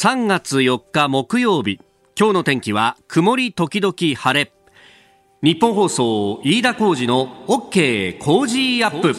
3月4日木曜日。今日の天気は曇り時々晴れ。日本放送飯田浩二の OK 工事アップ。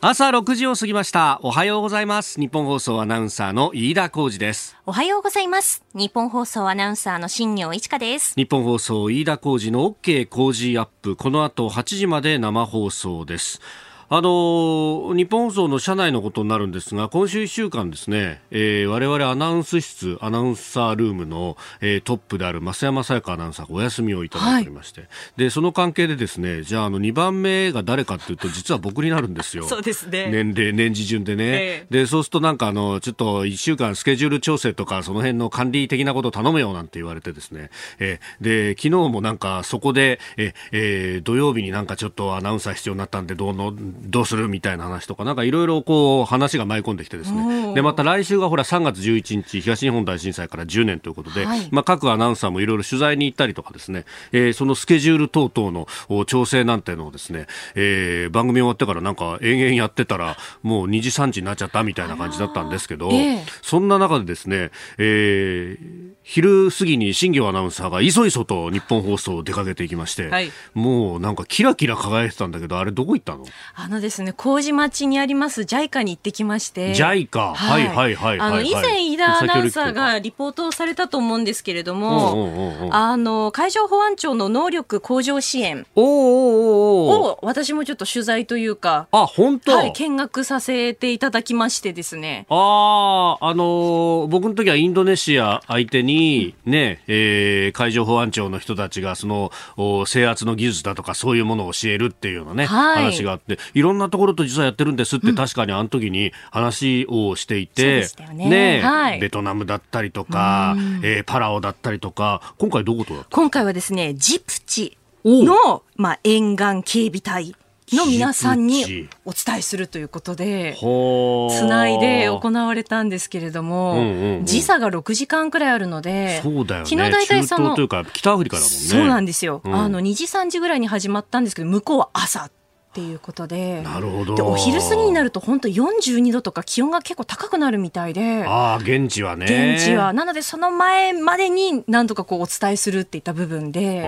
朝6時を過ぎました。おはようございます。日本放送アナウンサーの飯田浩二です。おはようございます。日本放送アナウンサーの新業一華です。日本放送飯田浩二の OK 工事アップ。この後8時まで生放送ですあの日本放送の社内のことになるんですが今週1週間ですね、えー、我々アナウンス室アナウンサールームの、えー、トップである増山さやかアナウンサーがお休みをいただいておりまして、はい、でその関係でですねじゃああの2番目が誰かというと実は僕になるんですよ。そうですね。年齢年次順でね、えー、でそうするとなんかあのちょっと1週間スケジュール調整とかその辺の管理的なことを頼むよなんて言われてですね、えー、で昨日もなんかそこでえ、えー、土曜日になんかちょっとアナウンサー必要になったんでどうのどうするみたいな話とか、なんかいろいろこう話が舞い込んできてですね。で、また来週がほら3月11日、東日本大震災から10年ということで、はい、まあ各アナウンサーもいろいろ取材に行ったりとかですね、えー、そのスケジュール等々の調整なんていうのをですね、えー、番組終わってからなんか延々やってたら、もう2時3時になっちゃったみたいな感じだったんですけど、えー、そんな中でですね、えー、昼過ぎに新業アナウンサーがいそいそと日本放送を出かけていきまして、はい、もうなんかキラキラ輝いてたんだけど、あれどこ行ったの？あのですね、麹町にあります JICA に行ってきまして。JICA? はい、はい、はいあの、以前飯田アナウンサーがリポートをされたと思うんですけれども、あの、海上保安庁の能力向上支援。を私もちょっと取材というか、あ、本当？はい、見学させていただきましてですね。ああ、あの僕の時はインドネシア相手にに、ね、えー、海上保安庁の人たちがその制圧の技術だとかそういうものを教えるっていうようなね、はい、話があって、いろんなところと実はやってるんですって確かにあの時に話をしていて、うん、ね、ねはい、ベトナムだったりとか、えー、パラオだったりとか、今回どことだった今回はですね、ジプチの、まあ、沿岸警備隊の皆さんにお伝えするということでつないで行われたんですけれども、うんうんうん、時差が6時間くらいあるのでそうだよ、ね、昨日大体その北アフリカだもんね。そうなんですよ、うん、あの2時3時ぐらいに始まったんですけど向こうは朝っていうことで。なるほど。でお昼過ぎになると本当42度とか気温が結構高くなるみたいで。ああ現地はね。現地は。なのでその前までに何とかこうお伝えするっていった部分で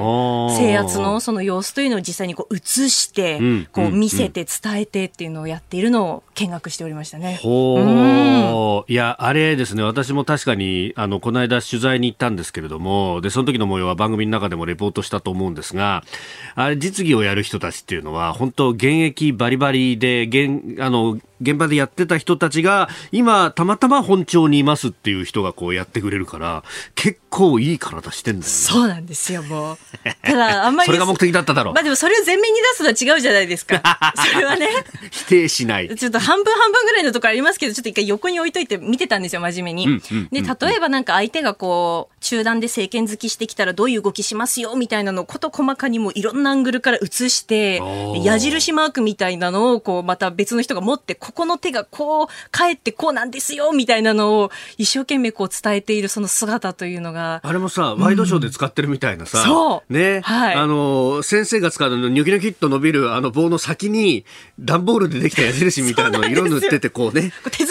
制圧のその様子というのを実際にこう映して、うん、こう見せて伝えてっていうのをやっているのを見学しておりましたね。ほう、いやあれですね。私も確かにあのこの間取材に行ったんですけれどもでその時の模様は番組の中でもレポートしたと思うんですがあれ実技をやる人たちっていうのは本当現役バリバリで、現、あの、現場でやってた人たちが、今、たまたま本庁にいますっていう人がこうやってくれるから、結構いい体してんだよね。そうなんですよ、もう。ただ、あんまり。それが目的だっただろう。まあでもそれを前面に出すのは違うじゃないですか。それはね。否定しない。ちょっと半分半分ぐらいのところありますけど、ちょっと一回横に置いといて見てたんですよ、真面目に。うんうんうん、で、例えばなんか相手がこう、中断で政権好きしてきたらどういう動きしますよ、みたいなのを事細かにもいろんなアングルから映して、矢印マークみたいなのをこう、また別の人が持って、ここの手がこう、こう帰ってこうなんですよみたいなのを一生懸命こう伝えているその姿というのが。あれもさ、ワイドショーで使ってるみたいなさ、そう。ね、はい、あの先生が使うのニョキニョキっと伸びるあの棒の先に段ボールでできた矢印みたいなの色塗っててこうね。手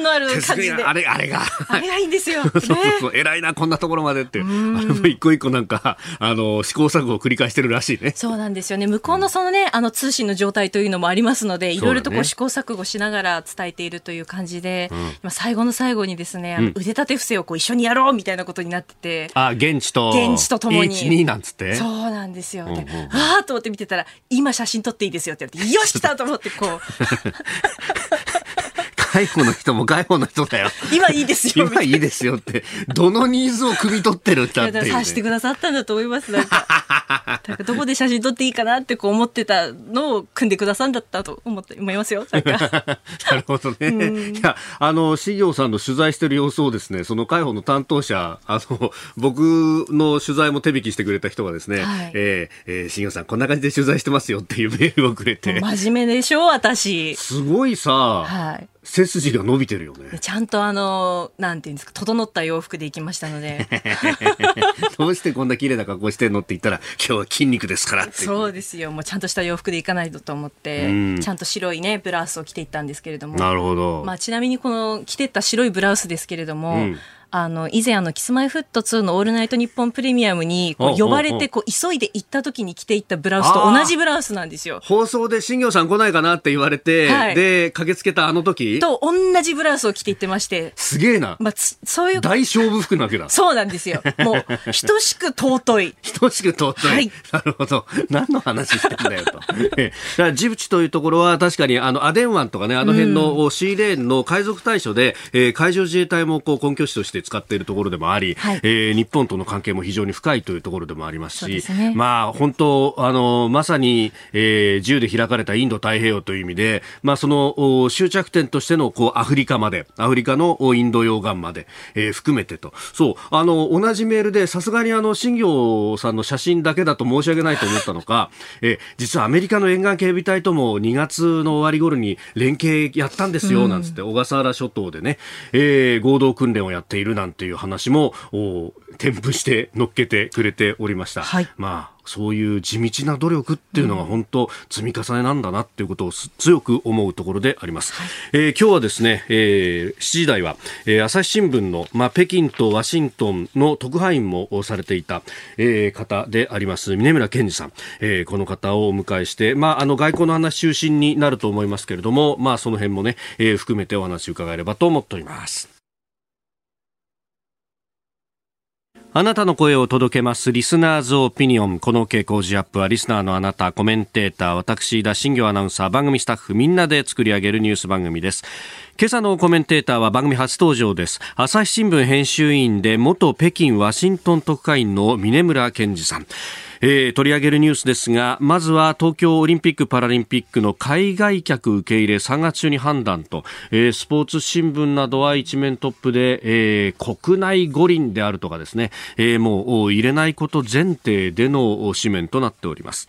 感のある感じで。あれあれが。あれがいいんですよ、そうそうそう。偉いなこんなところまでって。あれも一個一個なんかあの試行錯誤を繰り返してるらしいね。そうなんですよね。向こうのそのねあの通信の状態というのもありますのでいろいろとこう試行錯誤しながら伝えてているという感じで、うん、今最後の最後にですね、腕立て伏せをこう一緒にやろうみたいなことになってて、あ現地と現地とともに1、2なんつって？そうなんですよ、うんうあと思って見てたら今写真撮っていいですよって言われてよし来たと思ってこう 介護の人も介護の人だよ。今いいですよ。今いいですよって、どのニーズを汲み取ってるんだっていう、ね。さしてくださったんだと思います。なんか。なんかどこで写真撮っていいかなってこう思ってたのを組んでくださんだったと思って思いますよ。なるほどね。うん、いや、あの、新業さんの取材してる様子をですね、その介護の担当者、あの、僕の取材も手引きしてくれた人がですね、はい、えー、えー、新業さんこんな感じで取材してますよっていうメールをくれて。真面目でしょ、私。すごいさ、はい。背筋が伸びてるよね。ちゃんとあの、なんていうんですか、整った洋服で行きましたので。どうしてこんな綺麗な格好してんのって言ったら、今日は筋肉ですからそうですよ。もうちゃんとした洋服で行かないとと思って、ちゃんと白いね、ブラウスを着ていったんですけれども。なるほど。まあちなみにこの着てった白いブラウスですけれども、うんあの、以前あの、キスマイフット2のオールナイトニッポンプレミアムに、こう、呼ばれて、こう、急いで行った時に着ていったブラウスと同じブラウスなんですよ。放送で新業さん来ないかなって言われて、はい、で、駆けつけたあの時？と同じブラウスを着て行ってまして。すげえな。まあ、そういう。大勝負服なわけだ。そうなんですよ。もう、等しく尊い。等しく尊い。はい。なるほど。何の話してんだよと。だからジブチというところは確かに、あの、アデン湾とかね、あの辺のシーレーンの海賊対処で、えー、海上自衛隊もこう根拠地として使っているところでもあり、はい、えー、日本との関係も非常に深いというところでもありますし、すね、まあ本当あのまさに、えー、自由で開かれたインド太平洋という意味で、まあその終着点としてのこうアフリカまで、アフリカのインド洋岸まで、えー、含めてと、そう。あの同じメールでさすがにあの新業さんの写真だけだと申し訳ないと思ったのか、えー、実はアメリカの沿岸警備隊とも2月の終わり頃に連携やったんですよ、なんつって小笠原諸島でね、えー、合同訓練をやっているなんていう話も添付して乗っけてくれておりました。はい、まあそういう地道な努力っていうのが本当積み重ねなんだなっていうことを強く思うところであります。はい、えー、今日はですね、えー、7時台は、えー、朝日新聞の、まあ、北京とワシントンの特派員もされていた、えー、方であります峰村健二さん、えー、この方をお迎えして、まあ、あの外交の話中心になると思いますけれども、まあ、その辺もね、えー、含めてお話を伺えればと思っております。あなたの声を届けます。リスナーズオピニオン。この傾向時アップは、リスナーのあなた、コメンテーター、私、田新業アナウンサー、番組スタッフ、みんなで作り上げるニュース番組です。今朝のコメンテーターは番組初登場です。朝日新聞編集委員で、元北京ワシントン特派員の峰村健二さん。えー、取り上げるニュースですがまずは東京オリンピック・パラリンピックの海外客受け入れ3月中に判断と、えー、スポーツ新聞などは一面トップで、えー、国内五輪であるとかですね、え、もう入れないこと前提での紙面となっております。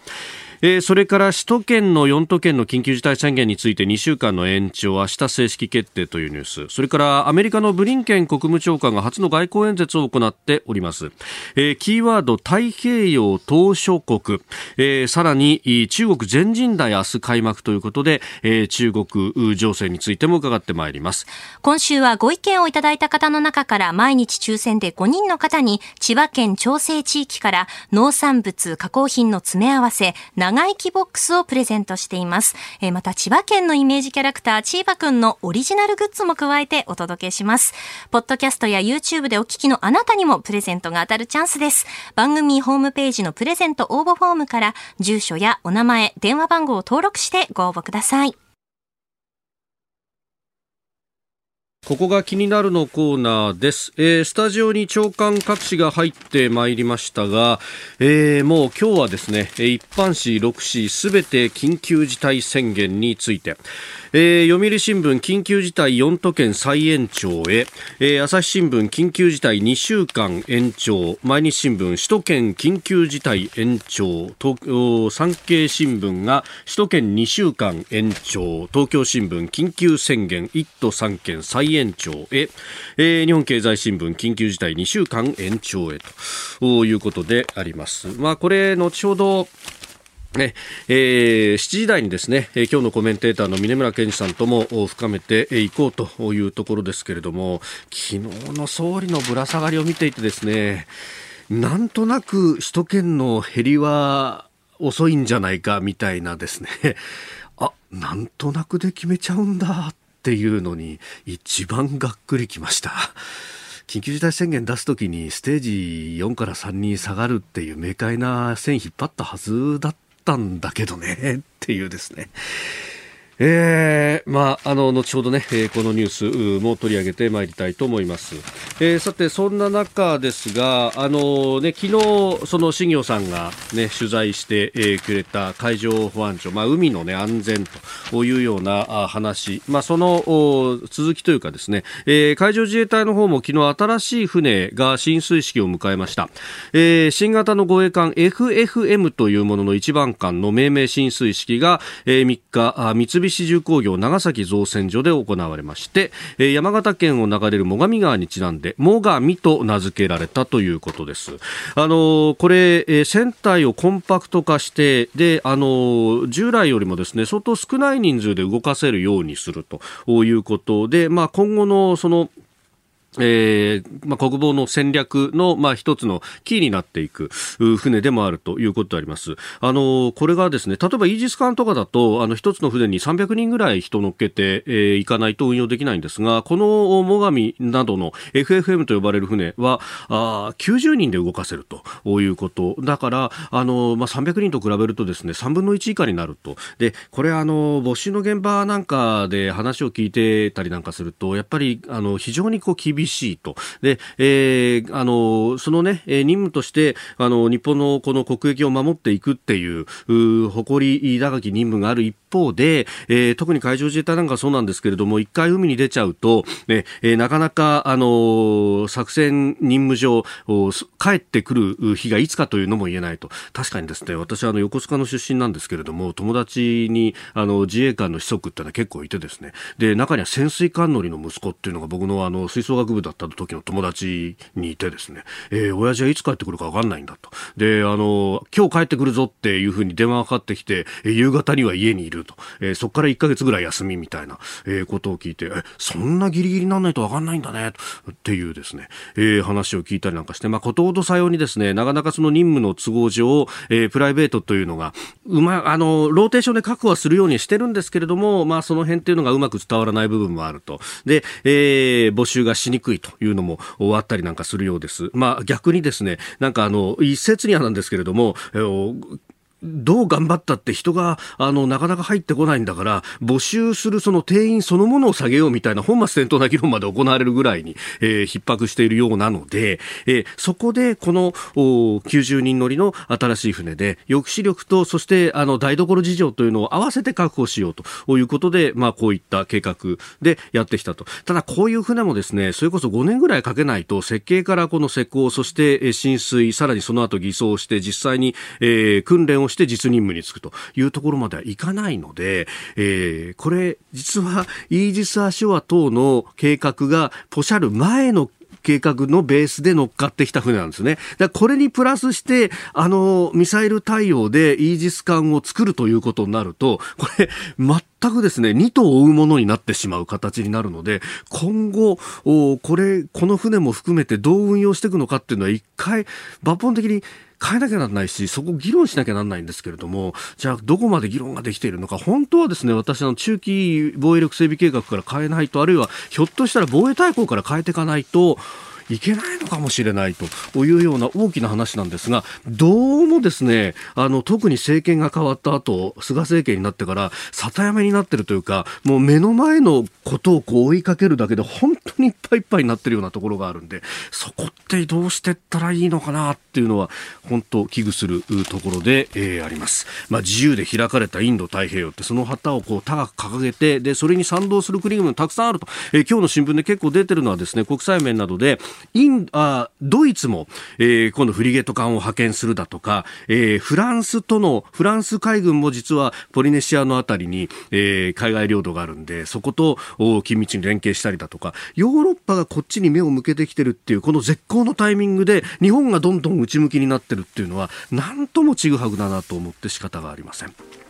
えー、それから首都圏の4都県の緊急事態宣言について2週間の延長明日正式決定というニュース。それからアメリカのブリンケン国務長官が初の外交演説を行っております、えー、キーワード太平洋島諸国、えー、さらに中国全人代明日開幕ということで、えー、中国情勢についても伺ってまいります。今週はご意見をいただいた方の中から毎日抽選で5人の方に千葉県調整地域から農産物加工品の詰め合わせ長長生きボックスをプレゼントしています。えー、また千葉県のイメージキャラクターチーバくんのオリジナルグッズも加えてお届けします。ポッドキャストや YouTube でお聞きのあなたにもプレゼントが当たるチャンスです。番組ホームページのプレゼント応募フォームから住所やお名前、電話番号を登録してご応募ください。ここが気になるのコーナーです、えー、スタジオに長官各紙が入ってまいりましたが、えー、もう今日はですね一般紙6紙すべて緊急事態宣言について、えー、読売新聞緊急事態4都県再延長へ、えー、朝日新聞緊急事態2週間延長。毎日新聞首都圏緊急事態延長。東産経新聞が首都圏2週間延長。東京新聞緊急宣言1都3県再延長へ、えー、日本経済新聞緊急事態2週間延長へと。いうことであります。まあ、これ後ほどえー、7時台にですね、えー、今日のコメンテーターの峰村健二さんとも深めていこうというところですけれども昨日の総理のぶら下がりを見ていてですねなんとなく首都圏の減りは遅いんじゃないかみたいなですねあなんとなくで決めちゃうんだっていうのに一番がっくりきました。緊急事態宣言出すときにステージ4から3に下がるっていう明快な線引っ張ったはずだったたんだけどねっていうですね。えー、まあ、あの、後ほどね、えー、このニュースも取り上げてまいりたいと思います。えー、さて、そんな中ですが、あのね、昨日、その新業さんがね、取材して、えー、くれた海上保安庁、まあ、海のね、安全というような話、まあ、その続きというかですね、えー、海上自衛隊の方も昨日新しい船が進水式を迎えました。えー、新型の護衛艦 FFM というものの一番艦の命名進水式が、えー、3日、三菱石重工業長崎造船所で行われまして、えー、山形県を流れる最上川にちなんで最上と名付けられたということです。あのこれ、えー、船体をコンパクト化してであの従来よりもですね相当少ない人数で動かせるようにするということで、まあ、今後のそのえーまあ、国防の戦略の、まあ、一つのキーになっていく船でもあるということであります。あのこれがですね例えばイージス艦とかだとあの一つの船に300人ぐらい人乗っけて、えー、いかないと運用できないんですがこの最上などの FFM と呼ばれる船はあ90人で動かせるということだからあの、まあ、300人と比べるとですね3分の1以下になるとでこれあの没収の現場なんかで話を聞いてたりなんかするとやっぱりあの非常にこう厳しいと。で、えー、あの、そのね、任務として、あの、日本のこの国益を守っていくっていう、誇り高き任務がある一方で、えー、特に海上自衛隊なんかそうなんですけれども、一回海に出ちゃうと、ね、えー、なかなか、あの作戦任務上、帰ってくる日がいつかというのも言えないと。確かにですね、私はあの横須賀の出身なんですけれども、友達にあの自衛官の子息ってのは結構いてですね、で、中には潜水艦乗りの息子っていうのが僕のあの吹奏楽部だった時の友達にいてですね、えー、親父はいつ帰ってくるか分かんないんだと。で、あの、今日帰ってくるぞっていうふうに電話がかかってきて、夕方には家にいると。えー、そこから1ヶ月ぐらい休みみたいな、えー、ことを聞いて、え、そんなギリギリなんないと分かんないんだね、っていうですね、えー、話を聞いたりなんかして、まあ、ことほどさようにですね、なかなかその任務の都合上、えー、プライベートというのが、うま、あの、ローテーションで確保はするようにしてるんですけれども、まあ、その辺っていうのがうまく伝わらない部分もあると。で、えー、募集がしにくいというのもあったりなんかするようです。まあ、逆にですね、なんかあの、一説にはなんですけれども、えーどう頑張ったって人が、あの、なかなか入ってこないんだから、募集するその定員そのものを下げようみたいな本末転倒な議論まで行われるぐらいに、えー、逼迫しているようなので、えー、そこでこの90人乗りの新しい船で、抑止力と、そしてあの、台所事情というのを合わせて確保しようということで、まあ、こういった計画でやってきたと。ただ、こういう船もですね、それこそ5年ぐらいかけないと、設計からこの施工、そして浸水、さらにその後偽装して、実際に、えー、訓練をして実任務に就くというところまではいかないので、えー、これ実はイージス・アショア等の計画がポシャる前の計画のベースで乗っかってきた船なんですね。だこれにプラスして、あの、ミサイル対応でイージス艦を作るということになると、これ、全くですね、2頭追うものになってしまう形になるので、今後、これ、この船も含めてどう運用していくのかっていうのは一回、抜本的に変えなきゃならないし、そこ議論しなきゃならないんですけれども、じゃあどこまで議論ができているのか、本当はですね、私の中期防衛力整備計画から変えないと、あるいはひょっとしたら防衛大綱から変えていかないと、いけないのかもしれないというような大きな話なんですが、どうもですね、あの、特に政権が変わった後、菅政権になってから、里山になってるというか、もう目の前のことをこう追いかけるだけで、本当にいっぱいいっぱいになってるようなところがあるんで、そこってどうしてったらいいのかなっていうのは、本当危惧するところで、えー、あります。まあ、自由で開かれたインド太平洋って、その旗をこう高く掲げて、で、それに賛同する国々もたくさんあると。えー、今日の新聞で結構出てるのはですね、国際面などで、インあドイツも、えー、今度フリゲート艦を派遣するだとか、えー、フランスとの、フランス海軍も実はポリネシアのあたりに、えー、海外領土があるんで、そこと緊密に連携したりだとか、ヨーロッパがこっちに目を向けてきてるっていう、この絶好のタイミングで、日本がどんどん内向きになってるっていうのは、なんともちぐはぐだなと思って仕方がありません。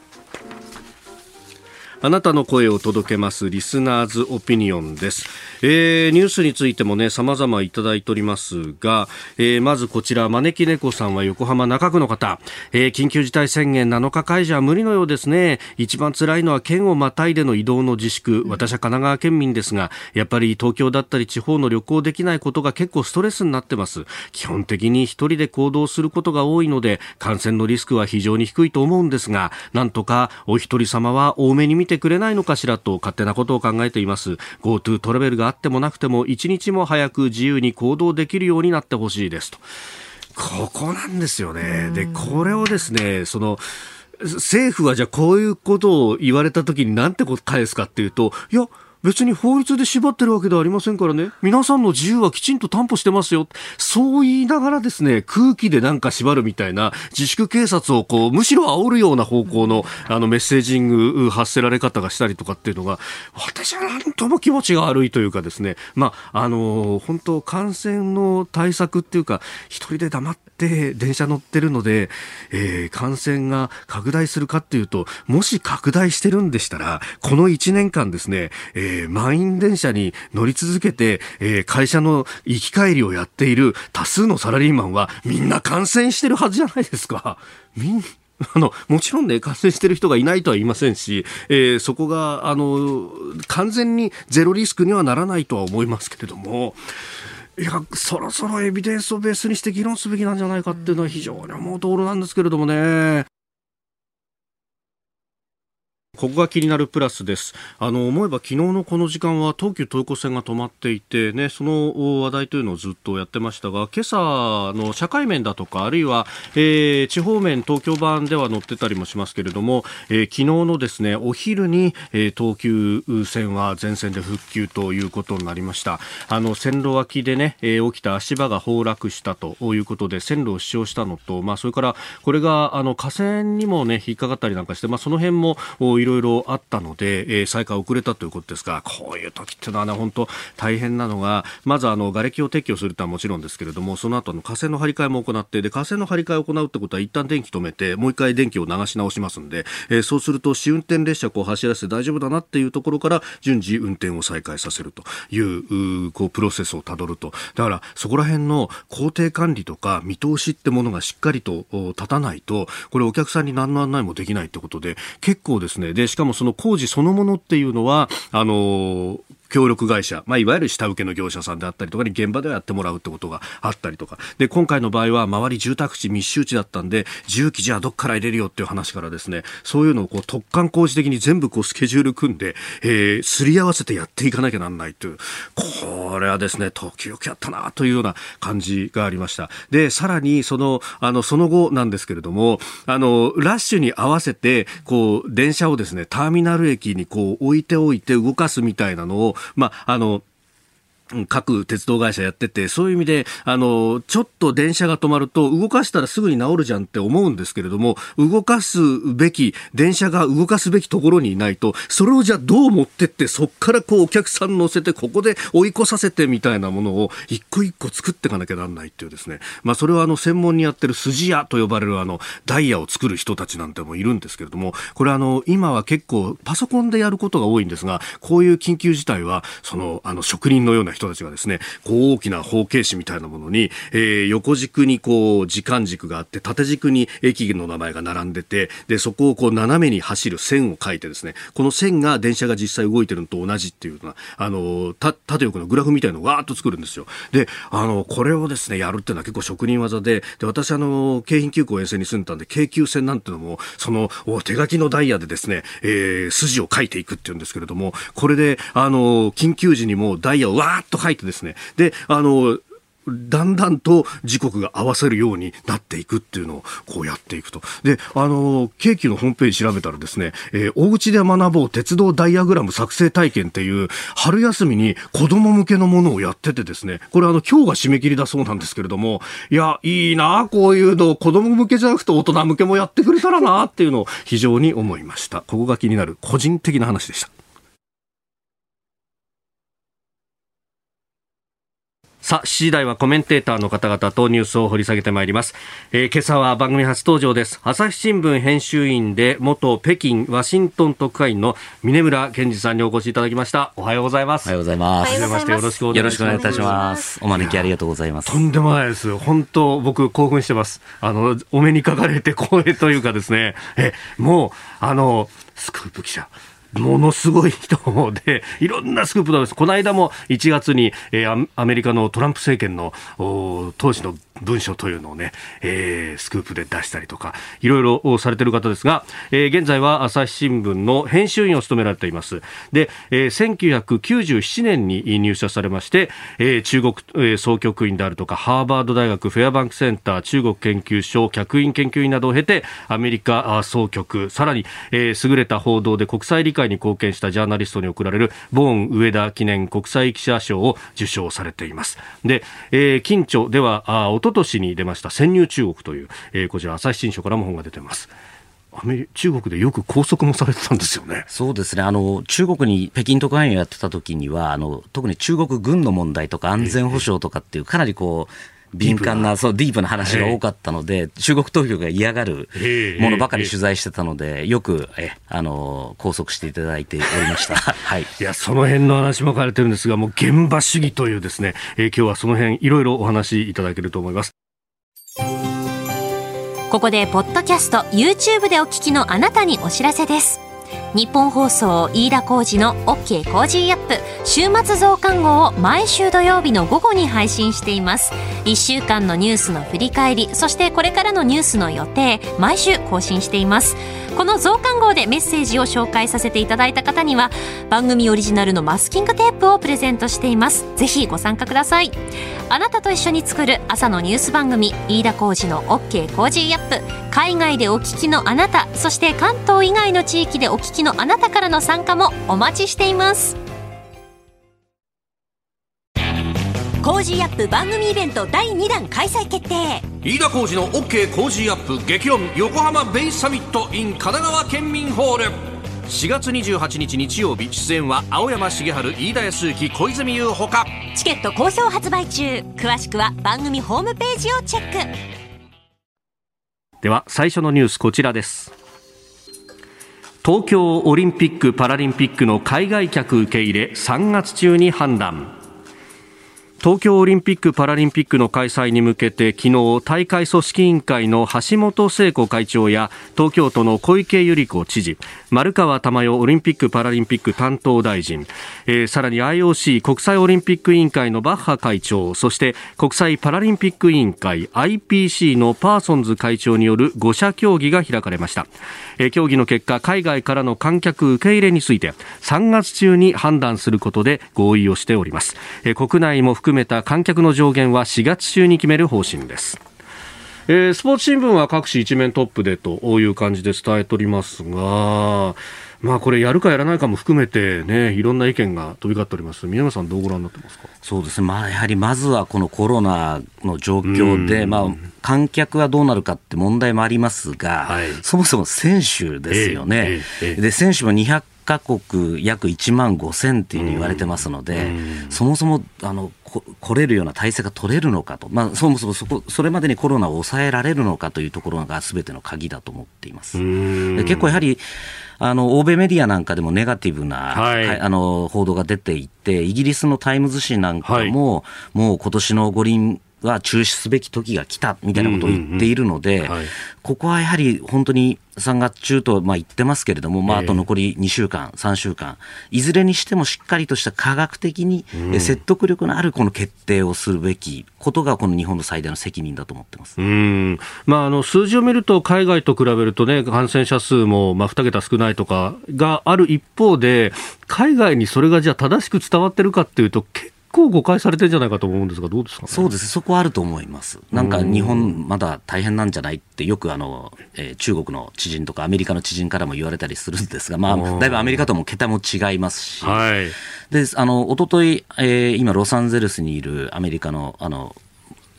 あなたの声を届けますリスナーズオピニオンです、えー、ニュースについてもね様々いただいておりますが、えー、まずこちら招き猫さんは横浜中区の方、えー、緊急事態宣言7日解除は無理のようですね。一番辛いのは県をまたいでの移動の自粛。私は神奈川県民ですがやっぱり東京だったり地方の旅行できないことが結構ストレスになってます。基本的に一人で行動することが多いので感染のリスクは非常に低いと思うんですがなんとかお一人様は多めに見ててくれないのかしらと勝手なことを考えています。GoTo トラベルがあってもなくても一日も早く自由に行動できるようになってほしいですと。ここなんですよね。でこれをですねその政府はじゃあこういうことを言われた時になんてこと返すかっていうといや別に法律で縛ってるわけではありませんからね。皆さんの自由はきちんと担保してますよ。そう言いながらですね、空気でなんか縛るみたいな自粛警察をこう、むしろ煽るような方向のあのメッセージング発せられ方がしたりとかっていうのが、私はなんとも気持ちが悪いというかですね、まあ、あの、本当感染の対策っていうか、一人で黙って電車乗ってるので、えー、感染が拡大するかっていうと、もし拡大してるんでしたら、この1年間ですね、えー、満員電車に乗り続けて、えー、会社の行き帰りをやっている多数のサラリーマンはみんな感染してるはずじゃないですか。みん あの、もちろんね、感染してる人がいないとは言いませんし、えー、そこが、あの、完全にゼロリスクにはならないとは思いますけれども、いや、そろそろエビデンスをベースにして議論すべきなんじゃないかっていうのは非常に思うところなんですけれどもね。ここが気になるプラスです。あの、思えば昨日のこの時間は東急東横線が止まっていて、ね、その話題というのをずっとやってましたが、今朝の社会面だとか、あるいは、えー、地方面東京版では載ってたりもしますけれども、えー、昨日のですね、お昼に、えー、東急線は全線で復旧ということになりました。あの、線路脇でね、えー、起きた足場が崩落したということで、線路を使用したのと、まあ、それから、これが、あの、河川にもね、引っかかったりなんかして、まあ、その辺も、いろいろあったので、えー、再開遅れたということですが、こういう時っていうのはね、本当大変なのが、まずあの、瓦礫を撤去するとはもちろんですけれども、その後の河川の張り替えも行って、で、河川の張り替えを行うってことは、一旦電気止めて、もう一回電気を流し直しますんで、えー、そうすると、試運転列車を走らせて大丈夫だなっていうところから、順次運転を再開させるという、うこう、プロセスをたどると。だから、そこら辺の工程管理とか見通しってものがしっかりと立たないと、これお客さんに何の案内もできないってことで、結構ですね、で、しかもその工事そのものっていうのは、あの協力会社、まあ、いわゆる下請けの業者さんであったりとかに現場ではやってもらうってことがあったりとか。で、今回の場合は周り住宅地密集地だったんで、重機じゃあどっから入れるよっていう話からですね、そういうのをこう突貫工事的に全部こうスケジュール組んで、えー、すり合わせてやっていかなきゃなんないという、これはですね、時々やったなというような感じがありました。で、さらにその、あの、その後なんですけれども、あの、ラッシュに合わせて、こう、電車をですね、ターミナル駅にこう置いておいて動かすみたいなのを、まあ、あの、各鉄道会社やってて、そういう意味で、あの、ちょっと電車が止まると、動かしたらすぐに治るじゃんって思うんですけれども、動かすべき、電車が動かすべきところにいないと、それをじゃあどう持ってって、そっからこうお客さん乗せて、ここで追い越させてみたいなものを、一個一個作っていかなきゃなんないっていうですね。まあ、それはあの、専門にやってる筋屋と呼ばれるあの、ダイヤを作る人たちなんてもいるんですけれども、これあの、今は結構パソコンでやることが多いんですが、こういう緊急事態は、その、あの、職人のような人人たちがですね、こう大きな方形紙みたいなものに、えー、横軸にこう時間軸があって、縦軸に駅の名前が並んでて、で、そこをこう斜めに走る線を書いてですね、この線が電車が実際動いてるのと同じっていうような、あの、縦横のグラフみたいのをわーっと作るんですよ。で、あの、これをですね、やるっていうのは結構職人技で、で、私あの、京浜急行沿線に住んでたんで、京急線なんてのも、その、手書きのダイヤでですね、えー、筋を書いていくっていうんですけれども、これで、あの、緊急時にもダイヤをわーっと書いてですね、で、あの、だんだんと時刻が合わせるようになっていくっていうのをこうやっていくと。で、あの、京急のホームページ調べたらですね、えー、お家で学ぼう鉄道ダイアグラム作成体験っていう春休みに子供向けのものをやっててですね、これあの今日が締め切りだそうなんですけれども、いや、いいなこういうの子供向けじゃなくて大人向けもやってくれたらなっていうのを非常に思いました。ここが気になる個人的な話でした。さあ、7時台はコメンテーターの方々とニュースを掘り下げてまいります。えー、今朝は番組初登場です。朝日新聞編集員で元北京ワシントン特派員の峰村健二さんにお越しいただきました。おはようございます。おはようございます。はじめましてよろしくお願いします。いいたします。お招きありがとうございます。とんでもないです。本当僕興奮してます。あの、お目にかかれて光栄というかですね、え、もう、あの、スクープ記者。ものすごい人で、いろんなスクープなんです。この間も1月に、えー、アメリカのトランプ政権の当時の文書というのをね、えー、スクープで出したりとか、いろいろされてる方ですが、えー、現在は朝日新聞の編集員を務められています。で、えー、1997年に入社されまして、えー、中国、えー、総局員であるとか、ハーバード大学フェアバンクセンター中国研究所客員研究員などを経て、アメリカ総局、さらに、えー、優れた報道で国際理解に貢献したジャーナリストに贈られる、ボーン上田記念国際記者賞を受賞されています。で、えー、近著では、あ一昨年に出ました潜入中国という、えー、こちら朝日新書からも本が出てます。アメ中国でよく拘束もされてたんですよね。そうですね。あの、中国に北京特派員をやってた時には、あの、特に中国軍の問題とか安全保障とかっていう、かなりこう、敏感な、そう、ディープな話が多かったので、中国当局が嫌がるものばかり取材してたので、よく、え、あの、拘束していただいておりました。はい。いや、その辺の話も書かれてるんですが、もう現場主義というですね、えー、今日はその辺いろいろお話いただけると思います。ここで、ポッドキャスト、YouTube でお聞きのあなたにお知らせです。ニッポン放送飯田浩司の OK Cozy up。週末増刊号を毎週土曜日の午後に配信しています。1週間のニュースの振り返りそしてこれからのニュースの予定毎週更新しています。この増刊号でメッセージを紹介させていただいた方には番組オリジナルのマスキングテープをプレゼントしています。ぜひご参加ください。あなたと一緒に作る朝のニュース番組飯田浩二の OK コージーアップ。海外でお聞きのあなたそして関東以外の地域でお聞きのあなたからの参加もお待ちしています。 Cozy up 番組イベント第2弾開催決定。飯田浩司の OK コージーアップ激論横浜ベイサミット in 神奈川県民ホール。4月28日日曜日出演は青山繁晴飯田泰之小泉悠ほか。チケット好評発売中。詳しくは番組ホームページをチェック。では最初のニュースこちらです。東京オリンピック・パラリンピックの海外客受け入れ3月中に判断東京オリンピック・パラリンピックの開催に向けて昨日大会組織委員会の橋本聖子会長や東京都の小池百合子知事丸川珠代オリンピック・パラリンピック担当大臣、えー、さらに IOC 国際オリンピック委員会のバッハ会長そして国際パラリンピック委員会 IPC のパーソンズ会長による5者協議が開かれました、えー、協議の結果海外からの観客受け入れについて3月中に判断することで合意をしております、えー、国内も含含めた観客の上限は4月中に決める方針です。えー、スポーツ新聞は各紙一面トップでという感じで伝えておりますが、まあこれやるかやらないかも含めてね、いろんな意見が飛び交っております。宮野さんどうご覧になってますか？そうですね。まあやはりまずはこのコロナの状況で、まあ観客はどうなるかって問題もありますが、はい、そもそも選手ですよね。えーえー、で、選手も200カ国約1万5000っていうふうに言われてますので、そもそもあの来れるような体制が取れるのかと、まあ、そもそもそこそれまでにコロナを抑えられるのかというところがすべての鍵だと思っています。結構やはりあの欧米メディアなんかでもネガティブな、はい、あの報道が出ていて、イギリスのタイムズ紙なんかも、はい、もう今年の五輪は中止すべき時が来たみたいなことを言っているので、ここはやはり本当に3月中とまあ言ってますけれども、まあ、あと残り2週間、3週間、いずれにしてもしっかりとした科学的に説得力のあるこの決定をするべきことが、この日本の最大の責任だと思ってます。うん。まあ、あの数字を見ると、海外と比べるとね、感染者数もまあ2桁少ないとかがある一方で、海外にそれがじゃあ正しく伝わってるかっていうと、結構誤解されてるんじゃないかと思うんですが、どうですか、ね、そうです、そこはあると思います。なんか日本、まだ大変なんじゃないって、よくあの、えー、中国の知人とかアメリカの知人からも言われたりするんですが、まあ、だいぶアメリカとも桁も違いますし、はい、で、あの、おととい、えー、今、ロサンゼルスにいるアメリカの、あの、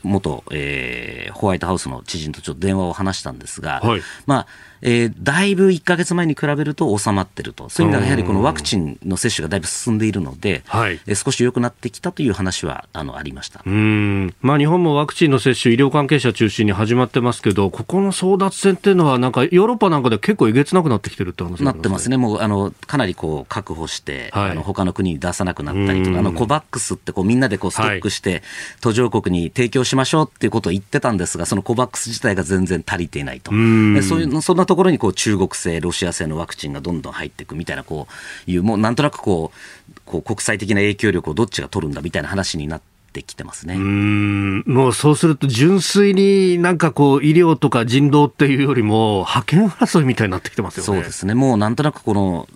元、えー、ホワイトハウスの知人とちょっと電話を話したんですが、はい、まあ、えー、だいぶ1か月前に比べると収まってると、そういう意味ではやはりこのワクチンの接種がだいぶ進んでいるので、はい、えー、少し良くなってきたという話はあのありました。うん。まあ、日本もワクチンの接種、医療関係者中心に始まってますけど、ここの争奪戦っていうのは、なんかヨーロッパなんかで結構えげつなくなってきてるって話なってますね、もうあのかなりこう確保して、はい、あの他の国に出さなくなったりとか、あのコバックスってこうみんなでこうストックして、はい、途上国に提供しましょうっていうことを言ってたんですが、そのコバックス自体が全然足りていないと、うそういうそんなところにこう中国製、ロシア製のワクチンがどんどん入っていくみたいな、こういう、もうなんとなくこう、こう国際的な影響力をどっちが取るんだみたいな話になって、きてますね。うんもうそうすると純粋になんかこう医療とか人道っていうよりも派遣争いみたいになってきてますよね。そうですね。もうなんとなくこの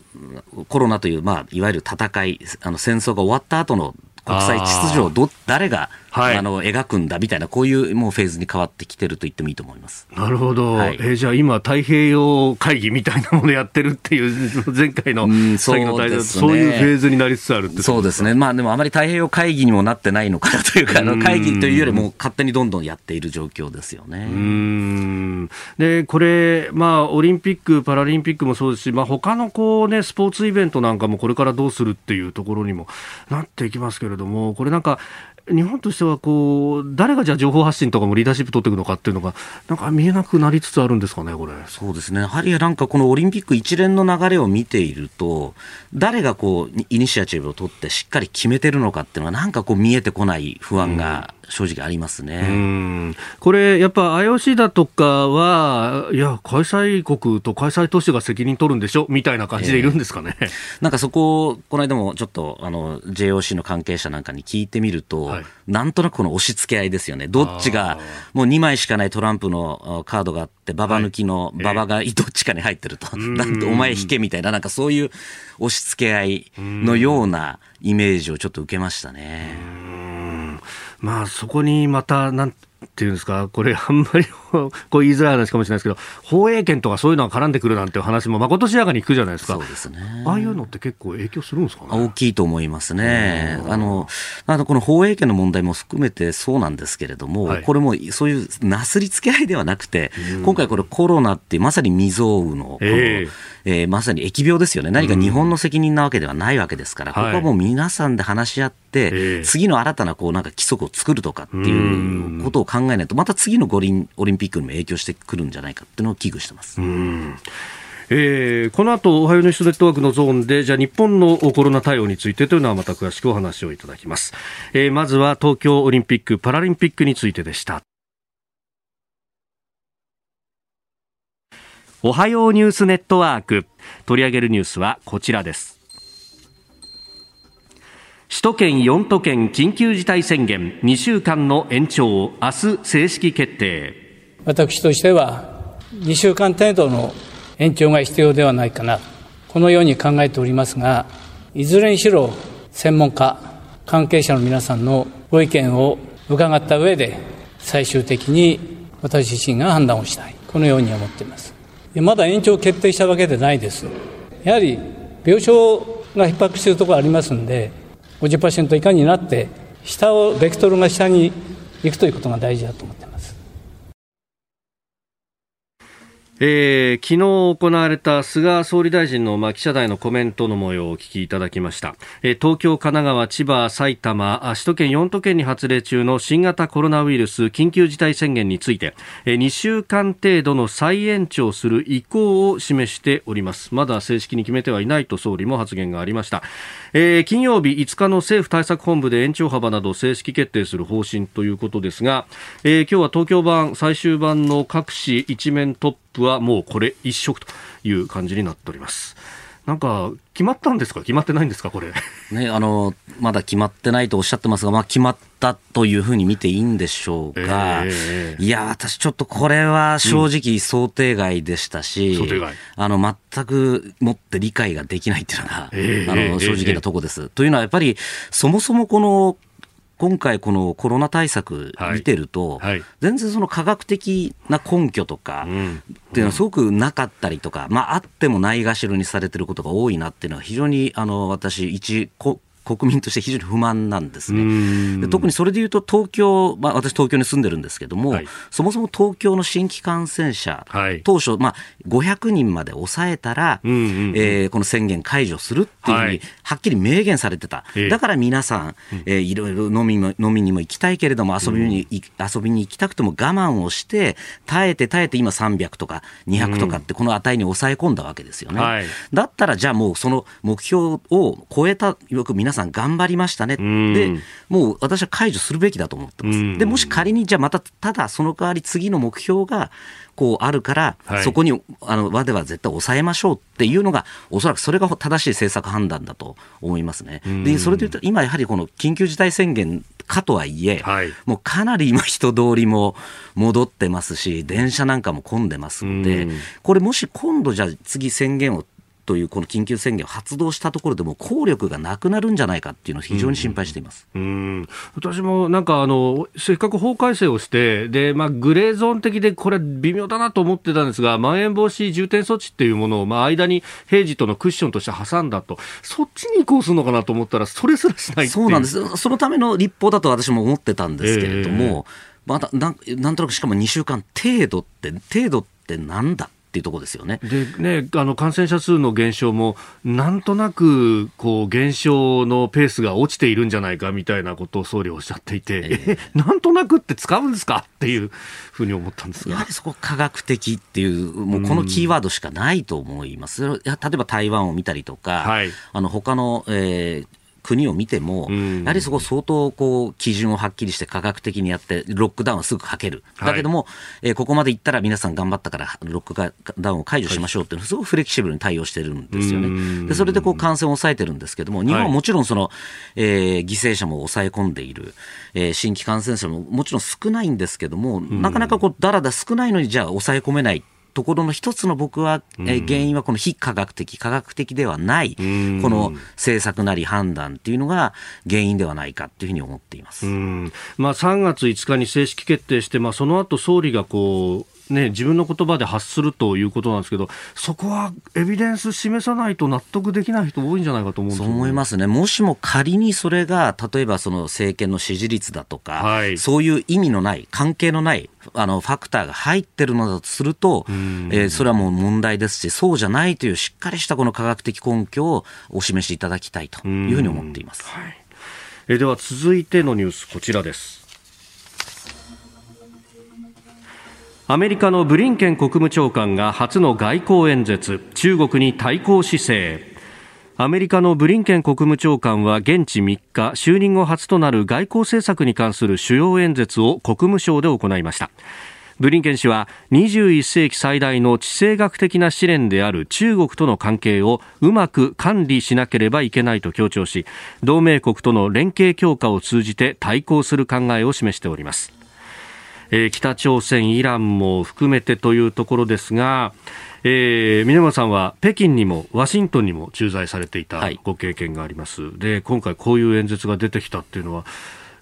コロナという、まあ、いわゆる戦い、あの戦争が終わった後の国際秩序をど誰がはい、あの描くんだみたいな、こういうもうフェーズに変わってきてると言ってもいいと思います。なるほど、はい、えー、じゃあ今、太平洋会議みたいなものやってるっていう、前回の、うん、そうね、そういうフェーズになりつつあるってそうですね、まあ、でもあまり太平洋会議にもなってないのかなというか、あの会議というよりも勝手にどんどんやっている状況ですよね。うん。でこれ、まあ、オリンピック・パラリンピックもそうですし、まあ他のこう、ね、スポーツイベントなんかもこれからどうするっていうところにもなっていきますけれども、これなんか、日本としてはこう誰がじゃあ情報発信とかもリーダーシップ取っていくのかっていうのがなんか見えなくなりつつあるんですかねこれ。そうですね。やはりなんかこのオリンピック一連の流れを見ていると誰がこうイニシアチブを取ってしっかり決めてるのかっていうのはなんかこう見えてこない不安が正直ありますね。これ、やっぱ IOC だとかは、いや、開催国と開催都市が責任取るんでしょみたいな感じでいるんですかね、えー、なんかそこ、この間もちょっとあの JOC の関係者なんかに聞いてみると、はい、なんとなくこの押し付け合いですよね、どっちがもう2枚しかないトランプのカードがあって、馬場抜きの馬場がどっちかに入ってると、はい、なんお前引けみたいな、なんかそういう押し付け合いのようなイメージをちょっと受けましたね。まあ、そこにまた、なんていうんですか、これ、あんまり こう言いづらい話かもしれないですけど、放映権とかそういうのが絡んでくるなんていう話もまことしやかに聞くじゃないですか。そうですね。ああいうのって結構影響するんですかね。大きいと思いますね。あの、あのこの放映権の問題も含めてそうなんですけれども、はい、これもそういうなすりつけ合いではなくて、うん、今回これコロナってまさに未曾有の、えー、えー、まさに疫病ですよね。何か日本の責任なわけではないわけですから、うん、ここはもう皆さんで話し合って、はい、次の新たなこうなんか規則を作るとかっていうことを考えないと、また次の五輪オリンピックにも影響してくるんじゃないかっていうのを危惧してます。えー、この後、おはようニュースネットワークのゾーンで、じゃあ日本のコロナ対応についてというのはまた詳しくお話をいただきます。えー、まずは東京オリンピック・パラリンピックについてでした。おはようニュースネットワーク。取り上げるニュースはこちらです。首都圏4都県緊急事態宣言2週間の延長、明日正式決定。私としては、2週間程度の延長が必要ではないかな、このように考えておりますが、いずれにしろ専門家、関係者の皆さんのご意見を伺った上で、最終的に私自身が判断をしたい、このように思っています。まだ延長を決定したわけでないです。やはり病床が逼迫しているところありますんで、50%以下になって、下を、ベクトルが下に行くということが大事だと思っています。えー、昨日行われた菅総理大臣の、まあ、記者団のコメントの模様をお聞きいただきました、えー、東京、神奈川、千葉、埼玉首都圏4都県に発令中の新型コロナウイルス緊急事態宣言について、えー、2週間程度の再延長する意向を示しております。まだ正式に決めてはいないと総理も発言がありました、えー、金曜日5日の政府対策本部で延長幅など正式決定する方針ということですが、えー、今日は東京版最終版の各紙一面トッププはもうこれ一色という感じになっております。なんか決まったんですか、決まってないんですか、これ。ね、あのまだ決まってないとおっしゃってますが、まあ、決まったというふうに見ていいんでしょうが、えー、いや、私、ちょっとこれは正直、想定外でしたし、うん、あの全くもって理解ができないっていうのが、えー、あの正直なとこです。えー、というのは、やっぱりそもそもこの今回、このコロナ対策見てると、はい。はい、全然その科学的な根拠とかっていうのはすごくなかったりとか、まあ、あってもないがしろにされてることが多いなっていうのは、非常にあの私、一国民として非常に不満なんですね。で特にそれでいうと東京、まあ、私東京に住んでるんですけども、はい、そもそも東京の新規感染者、はい、当初、まあ、500人まで抑えたら、うんうんうん、えー、この宣言解除するっていうふうに、はっきり明言されてた。だから皆さん、えー、いろいろ飲みも飲みにも行きたいけれども遊びに、うん、遊びに行きたくても我慢をして耐えて耐えて今300とか200とかってこの値に抑え込んだわけですよね。はい、だったらじゃあもうその目標を超えたよく皆さん頑張りましたね、でもう私は解除するべきだと思ってます。でもし仮にじゃあまたただその代わり次の目標がこうあるから、はい、そこにあの和では絶対抑えましょうっていうのが、おそらくそれが正しい政策判断だと思いますね。でそれでいうと、今やはりこの緊急事態宣言かとはいえ、はい、もうかなり今人通りも戻ってますし、電車なんかも混んでますので、これもし今度じゃあ次宣言をというこの緊急宣言を発動したところでも効力がなくなるんじゃないかっていうのを非常に心配しています、うん、うん。私もなんかあの、せっかく法改正をして、でまあ、グレーゾーン的でこれ、微妙だなと思ってたんですが、まん延防止重点措置っていうものを、まあ、間に平時とのクッションとして挟んだと、そっちに移行するのかなと思ったら、それすらしないそうなんです、そのための立法だと私も思ってたんですけれども、えー、またなんなんとなくしかも2週間程度って、程度ってなんだっていうところですよね。でねあの感染者数の減少もなんとなくこう減少のペースが落ちているんじゃないかみたいなことを総理おっしゃっていて、えー、なんとなくって使うんですか？っていうふうに思ったんですが。やはりそこ科学的っていうもうこのキーワードしかないと思います。例えば台湾を見たりとか、はい、あの他の、えー、国を見ても、やはりそこ相当こう基準をはっきりして科学的にやって、ロックダウンはすぐかける。だけども、はい、えー、ここまで行ったら皆さん頑張ったから、ロックダウンを解除しましょうっていうのすごくフレキシブルに対応してるんですよね。でそれでこう感染を抑えてるんですけども、日本はもちろんその、えー、犠牲者も抑え込んでいる、えー、新規感染者ももちろん少ないんですけども、なかなかこうだらだ少ないのにじゃあ抑え込めない。ところの一つの僕は、え原因はこの非科学的、科学的ではない、この政策なり判断っていうのが原因ではないかっていうふうに思っています。まあ、3月5日に正式決定して、まあ、その後総理がこう、ね、自分の言葉で発するということなんですけど、そこはエビデンス示さないと納得できない人多いんじゃないかと思うんそう思いますね。もしも仮にそれが、例えばその政権の支持率だとか、はい、そういう意味のない、関係のないあのファクターが入ってるのだとすると、えー、それはもう問題ですし、そうじゃないというしっかりしたこの科学的根拠をお示しいただきたいというふうに思っています。はい、えでは続いてのニュース、こちらです。アメリカのブリンケン国務長官が初の外交演説。中国に対抗姿勢。アメリカのブリンケン国務長官は現地3日就任後初となる外交政策に関する主要演説を国務省で行いました。ブリンケン氏は21世紀最大の地政学的な試練である中国との関係をうまく管理しなければいけないと強調し同盟国との連携強化を通じて対抗する考えを示しております。えー、北朝鮮、イランも含めてというところですが、えー、峰山さんは北京にもワシントンにも駐在されていたご経験があります、はい、で今回、こういう演説が出てきたっていうのは、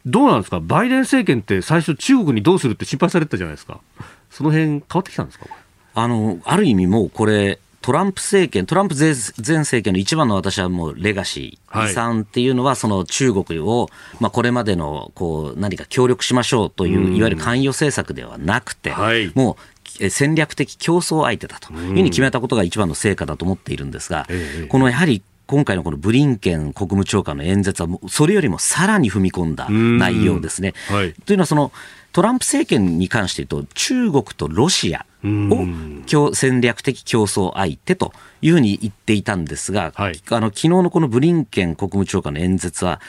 どうなんですか、バイデン政権って最初、中国にどうするって心配されてたじゃないですか、その辺変わってきたんですか？あのある意味、もうこれ、トランプ政権、トランプ前政権の一番の私はもうレガシー、遺産っていうのは、その中国を、まあ、これまでのこう何か協力しましょうという、いわゆる関与政策ではなくて、もう戦略的競争相手だというふうに決めたことが一番の成果だと思っているんですが、このやはり今回のこのブリンケン国務長官の演説は、それよりもさらに踏み込んだ内容ですね。はい、というのはその、トランプ政権に関して言うと、中国とロシアを戦略的競争相手というふうに言っていたんですが、はい、あの昨日のこのブリンケン国務長官の演説は、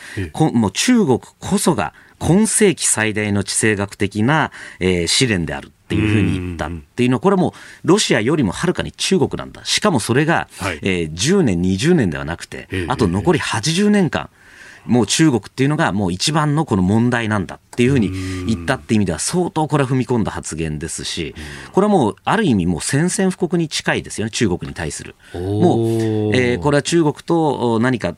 もう中国こそが今世紀最大の地政学的な、えー、試練である。っていうふうに言った。っていうのは、これはもうロシアよりもはるかに中国なんだ。しかもそれが、はい、えー、10年、20年ではなくて、あと残り80年間、もう中国っていうのがもう一番のこの問題なんだっていうふうに言ったって意味では相当これは踏み込んだ発言ですし、これはもうある意味もう宣戦布告に近いですよね、中国に対する。もう、えー、これは中国と何か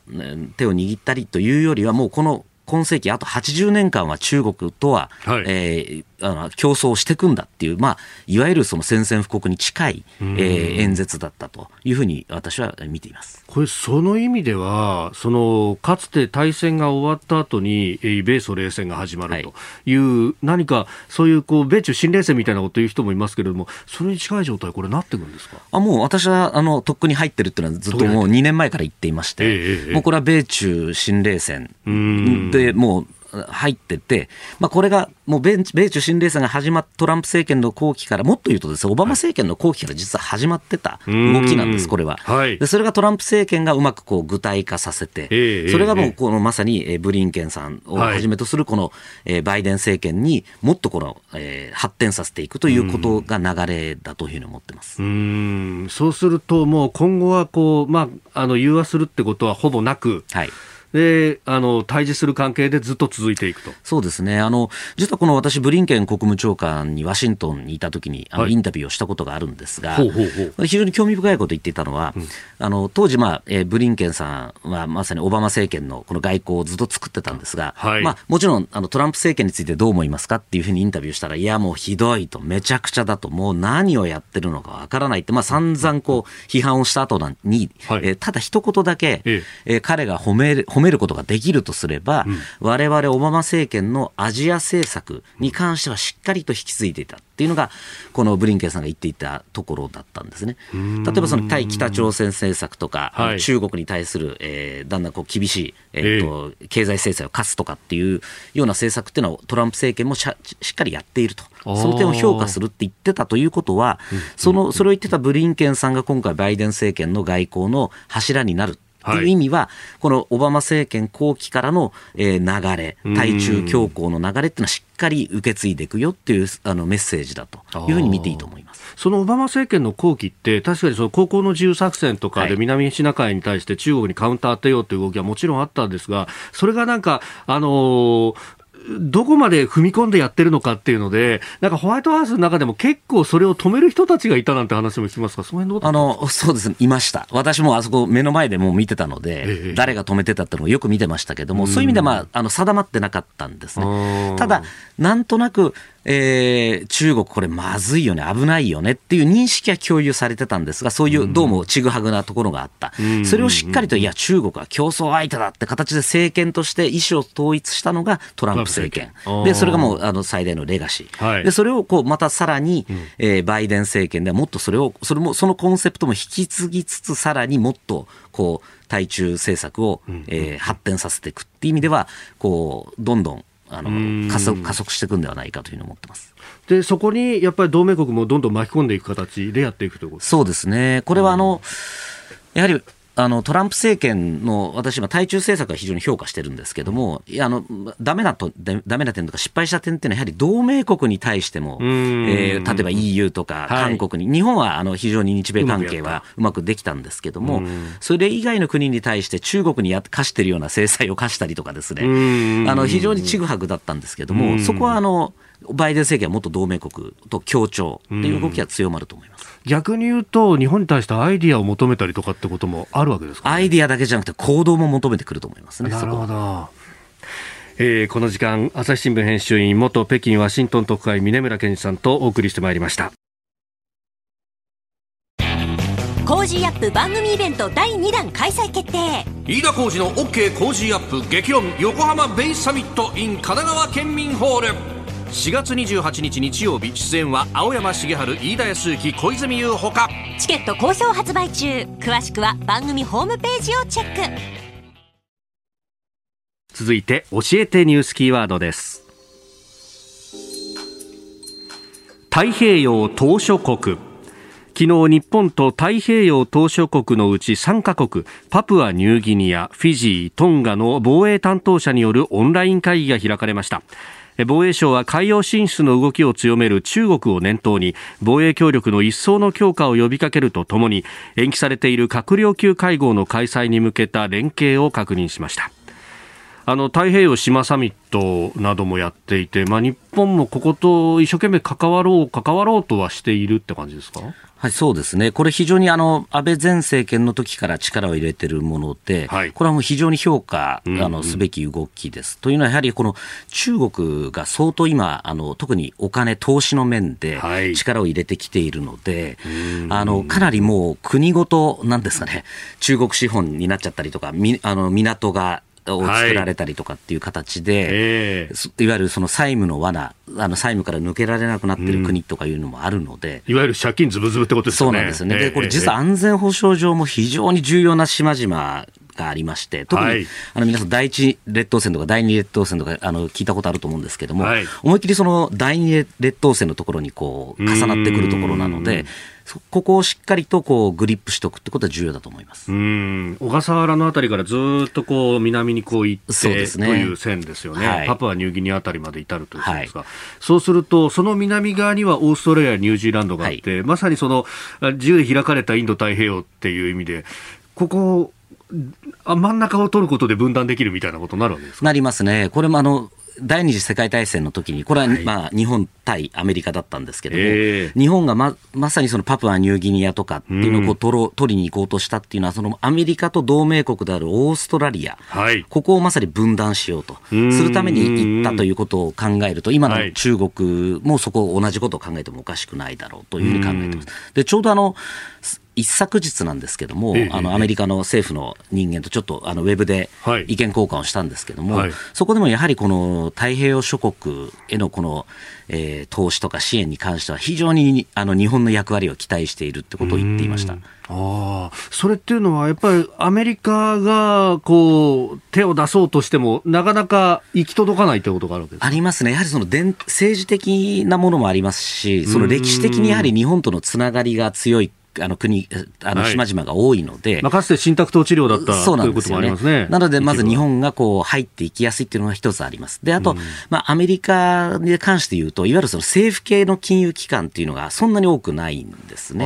手を握ったりというよりはもうこの今世紀あと80年間は中国とは、はい、えー、あの競争していくんだっていう、まあ、いわゆるその宣戦布告に近い、えー、演説だったというふうに私は見ています。これ、その意味では、そのかつて大戦が終わった後に、米ソ冷戦が始まるとい。う、はい、何かそういうこう米中新冷戦みたいなこと言う人もいますけれども、それに近い状態、これ、なってくるんですか？あもう私はあのとっくに入ってるっていうのは、ずっともう2年前から言っていまして、えー、もうこれは米中新冷戦で、でもう入ってて、まあ、これがもう米中新冷戦が始まっトランプ政権の後期から、もっと言うとです、ね、オバマ政権の後期から実は始まってた動きなんです、これは。でそれがトランプ政権がうまくこう具体化させて、それがもうこのまさにブリンケンさんをはじめとするこのバイデン政権にもっとこの発展させていくということが流れだというふうに思ってます。うん。そうすると、もう今後はこう、まあ、あの融和するってことはほぼなく、はいであの対峙する関係でずっと続いていくと。そうですね。あの、実はこの私、ブリンケン国務長官にワシントンにいたときにあの、インタビューをしたことがあるんですが、非常に興味深いことを言っていたのは、うん、あの当時、まあえー、ブリンケンさんはまさにオバマ政権のこの外交をずっと作ってたんですが、はい、まあ、もちろんあのトランプ政権についてどう思いますかっていうふうにインタビューしたら、いや、もうひどいと、めちゃくちゃだと、もう何をやってるのかわからないって、まあ散々こう批判をした後に、はい、えー、ただ一言だけ、ええ。ー、彼が褒める褒めることができるとすれば、われわれオバマ政権のアジア政策に関してはしっかりと引き継いでいたっていうのが、このブリンケンさんが言っていたところだったんですね。例えばその対北朝鮮政策とか、はい、中国に対する、えー、だんだんこう厳しい、えーと、え。ー、経済制裁を課すとかっていうような政策っていうのはトランプ政権もししっかりやっていると。その点を評価するって言ってたということは、そのそれを言ってたブリンケンさんが今回、バイデン政権の外交の柱になるっていう意味は、このオバマ政権後期からの、え流れ、対中強硬の流れっていうのはしっかり受け継いでいくよっていうあのメッセージだというふうに見ていいと思います。そのオバマ政権の後期って、確かにその高校の自由作戦とかで南シナ海に対して中国にカウンター当てようという動きはもちろんあったんですが、それがなんか、あのーどこまで踏み込んでやってるのかっていうので、なんかホワイトハウスの中でも結構それを止める人たちがいたなんて話も聞きますか、その辺どうあのそうですね、いました、私もあそこ、目の前でもう見てたので、ええ、誰が止めてたってのもよく見てましたけども、そういう意味では、まあ、あの定まってなかったんですね。ただなんとなくえー、中国これまずいよね、危ないよねっていう認識は共有されてたんですが、そういうどうもちぐはぐなところがあった。それをしっかりと、いや、中国は競争相手だって形で政権として意思を統一したのがトランプ政権。で、それがもうあの最大のレガシー。はい、で、それをこうまたさらに、えー、バイデン政権ではもっとそれを、それも、そのコンセプトも引き継ぎつつ、さらにもっと、こう、対中政策を、えー、発展させていくっていう意味では、こう、どんどんあの加速加速していくんではないかというふうに思ってます。でそこにやっぱり同盟国もどんどん巻き込んでいく形でやっていくということそうですね、これはあの、やはりあのトランプ政権の私、今、対中政策は非常に評価してるんですけども、いやあのダメなとダメな点とか失敗した点っていうのは、やはり同盟国に対しても、えー、例えば EU とか韓国に、はい、日本はあの非常に日米関係はうまくできたんですけども、それ以外の国に対して中国にや課しているような制裁を課したりとかですね、あの非常にちぐはぐだったんですけども、そこはあのバイデン政権はもっと同盟国と協調という動きが強まると思います。逆に言うと、日本に対してアイディアを求めたりとかってこともあるわけですか、ね、アイディアだけじゃなくて行動も求めてくると思いますね。なるほど。えー、この時間、朝日新聞編集員、元北京ワシントン特派員、峰村健二さんとお送りしてまいりました。Cozy up 番組イベント第2弾開催決定飯田浩司の OK コージーアップ激論横浜ベイサミット in 神奈川県民ホール4月28日日曜日出演は青山繁晴飯田泰之小泉悠ほか。チケット好評発売中。詳しくは番組ホームページをチェック。続いて教えてニュースキーワードです。太平洋島しょ国。昨日日本と太平洋島しょ国のうち3カ国パプアニューギニアフィジートンガの防衛担当者によるオンライン会議が開かれました防衛省は海洋進出の動きを強める中国を念頭に防衛協力の一層の強化を呼びかけるとともに延期されている閣僚級会合の開催に向けた連携を確認しました。あの太平洋島サミットなどもやっていて、まあ、日本もここと一生懸命関わろう関わろうとはしているって感じですか？はい、そうですね。これ非常にあの、安倍前政権の時から力を入れてるもので、はい、これはもう非常に評価、あの、すべき動きです。というのはやはりこの中国が相当今、あの、特にお金、投資の面で力を入れてきているので、はい、あの、かなりもう国ごと、なんですかね、中国資本になっちゃったりとか、みあの、港がを作られたりとかっていう形で、はい。えー、いわゆるその債務の罠、あの債務から抜けられなくなっている国とかいうのもあるので、うん、いわゆる借金ずぶずぶってことですね。そうなんですね。で、これ実は安全保障上も非常に重要な島々がありまして、特に、はい、あの皆さん、第一列島線とか第二列島線とかあの聞いたことあると思うんですけども、はい、思いっきりその第二列島線のところにこう重なってくるところなので、ここをしっかりとこうグリップしておくってことは重要だと思います。うん。小笠原のあたりからずっとこう南にこう行ってそうです、ね、という線ですよね、はい、パプアニューギニアあたりまで至るということですが、はい、そうすると、その南側にはオーストラリア、ニュージーランドがあって、はい、まさにその自由で開かれたインド太平洋っていう意味で、ここ、あ真ん中を取ることで分断できるみたいなことになるわけですか？なりますね。これもあの第二次世界大戦の時に、これは、はい、まあ、日本対アメリカだったんですけども、えー、日本がままさにそのパプアニューギニアとかっていうのを取ろ、うん、取りに行こうとしたっていうのは、そのアメリカと同盟国であるオーストラリア、はい、ここをまさに分断しようとするために行ったということを考えると、今の中国もそこ、同じことを考えてもおかしくないだろうというふうに考えてます。でちょうどあの一昨日なんですけども、あのアメリカの政府の人間とちょっとあのウェブで意見交換をしたんですけども、はい、そこでもやはりこの太平洋諸国へのこの、えー、投資とか支援に関しては、非常にあの日本の役割を期待しているってことを言っていました。あそれっていうのは、やっぱりアメリカがこう手を出そうとしても、なかなか行き届かないということがあるわけありますね、やはりその政治的なものもありますし、その歴史的にやはり日本とのつながりが強いあの国、あの島々が多いので、はい、まあ、かつて信託等治療だったそうなんですよね。ね。なので、まず日本がこう入っていきやすいっていうのが一つあります。で、あと、うん、まあ、アメリカに関して言うと、いわゆるその政府系の金融機関っていうのがそんなに多くないんですね。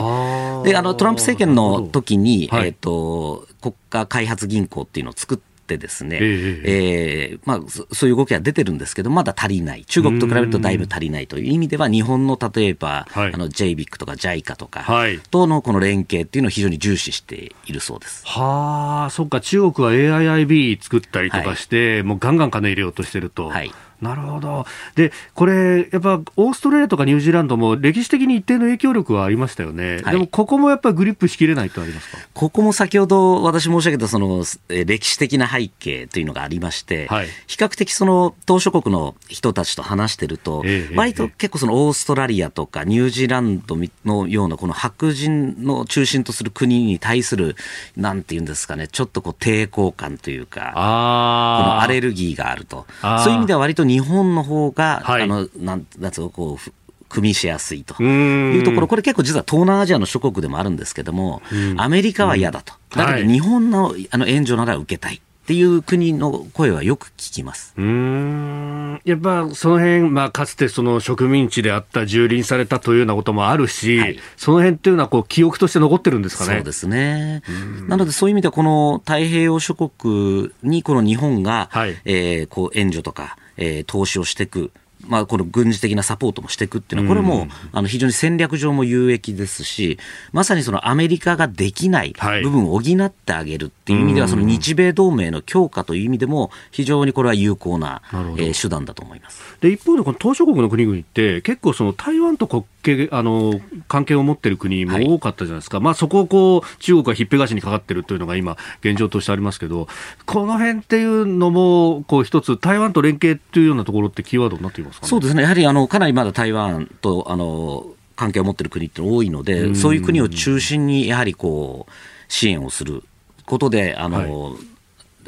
で、あの、トランプ政権の時に、はい、えっ、ー、と、国家開発銀行っていうのを作って、ってですね、えー、えー、まあ、そういう動きは出てるんですけど、まだ足りない、中国と比べるとだいぶ足りないという意味では、日本の例えば、はい、あの JBIC とか JICA とかとのこの連携っていうのを非常に重視しているそうです。はあ、そっか、中国は AIIB 作ったりとかして、はい、もうガンガン金入れようとしてると。はいなるほど。で、これ、やっぱオーストラリアとかニュージーランドも歴史的に一定の影響力はありましたよね。はい、でも、ここもやっぱりグリップしきれないとありますか？ここも先ほど私申し上げたその歴史的な背景というのがありまして、はい、比較的その島諸国の人たちと話してると、ええ、割と結構そのオーストラリアとかニュージーランドのようなこの白人の中心とする国に対する、なんていうんですかね、ちょっとこう抵抗感というか、このアレルギーがあると。そういう意味では割と日本の方が、はい、あの、なんなんつうこう、組みしやすいというところ、これ結構実は東南アジアの諸国でもあるんですけども、アメリカは嫌だと。だけど日本のあの援助なら受けたい。っていう国の声はよく聞きます。うん。やっぱその辺、まあかつてその植民地であった蹂躙されたというようなこともあるし、はい、その辺っていうのはこう記憶として残ってるんですかね。そうですね。なのでそういう意味ではこの太平洋諸国にこの日本が、はい、えー、こう援助とか、えー、投資をしていく。まあ、この軍事的なサポートもしていくっていうのは、これもあの非常に戦略上も有益ですし、まさにそのアメリカができない部分を補ってあげるっていう意味では、その日米同盟の強化という意味でも、非常にこれは有効な、えー、手段だと思います。で一方で、この島しょ国の国々って、結構、その台湾と国係あの関係を持っている国も多かったじゃないですか、はい、まあ、そこをこう中国がひっぺがしにかかっているというのが今、現状としてありますけど、この辺っていうのも、こう一つ、台湾と連携というようなところってキーワードになっていますか、ね、そうですね、やはりあのかなりまだ台湾とあの関係を持っている国って多いので、そういう国を中心にやはりこう支援をすることで、あの、はい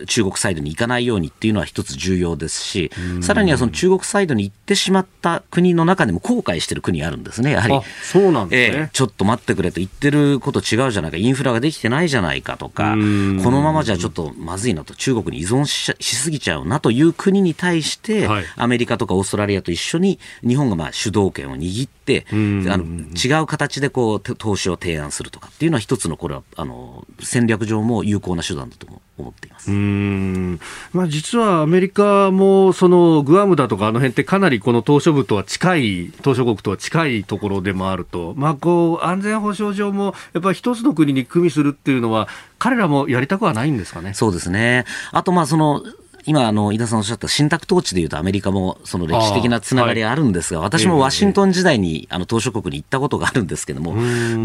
中国サイドに行かないようにっていうのは一つ重要ですし、さらにはその中国サイドに行ってしまった国の中でも後悔している国あるんですね、やはり。そうなんですね、えー、ちょっと待ってくれと言ってること違うじゃないか、インフラができてないじゃないかとか、このままじゃちょっとまずいなと、中国に依存ししすぎちゃうなという国に対して、はい、アメリカとかオーストラリアと一緒に日本がまあ主導権を握って、あの違う形でこう投資を提案するとかっていうのは一つのこれはあの戦略上も有効な手段だと思っています。うんまあ、実はアメリカもそのグアムだとかあの辺ってかなりこの島しょ部とは近い島しょ国とは近いところでもあると、まあ、こう安全保障上もやっぱり一つの国に組みするっていうのは彼らもやりたくはないんですかね？そうですねあとまあその今、あの、井田さんおっしゃった信託統治でいうとアメリカもその歴史的なつながりがあるんですが、はい、私もワシントン時代に、あの、島諸国に行ったことがあるんですけども、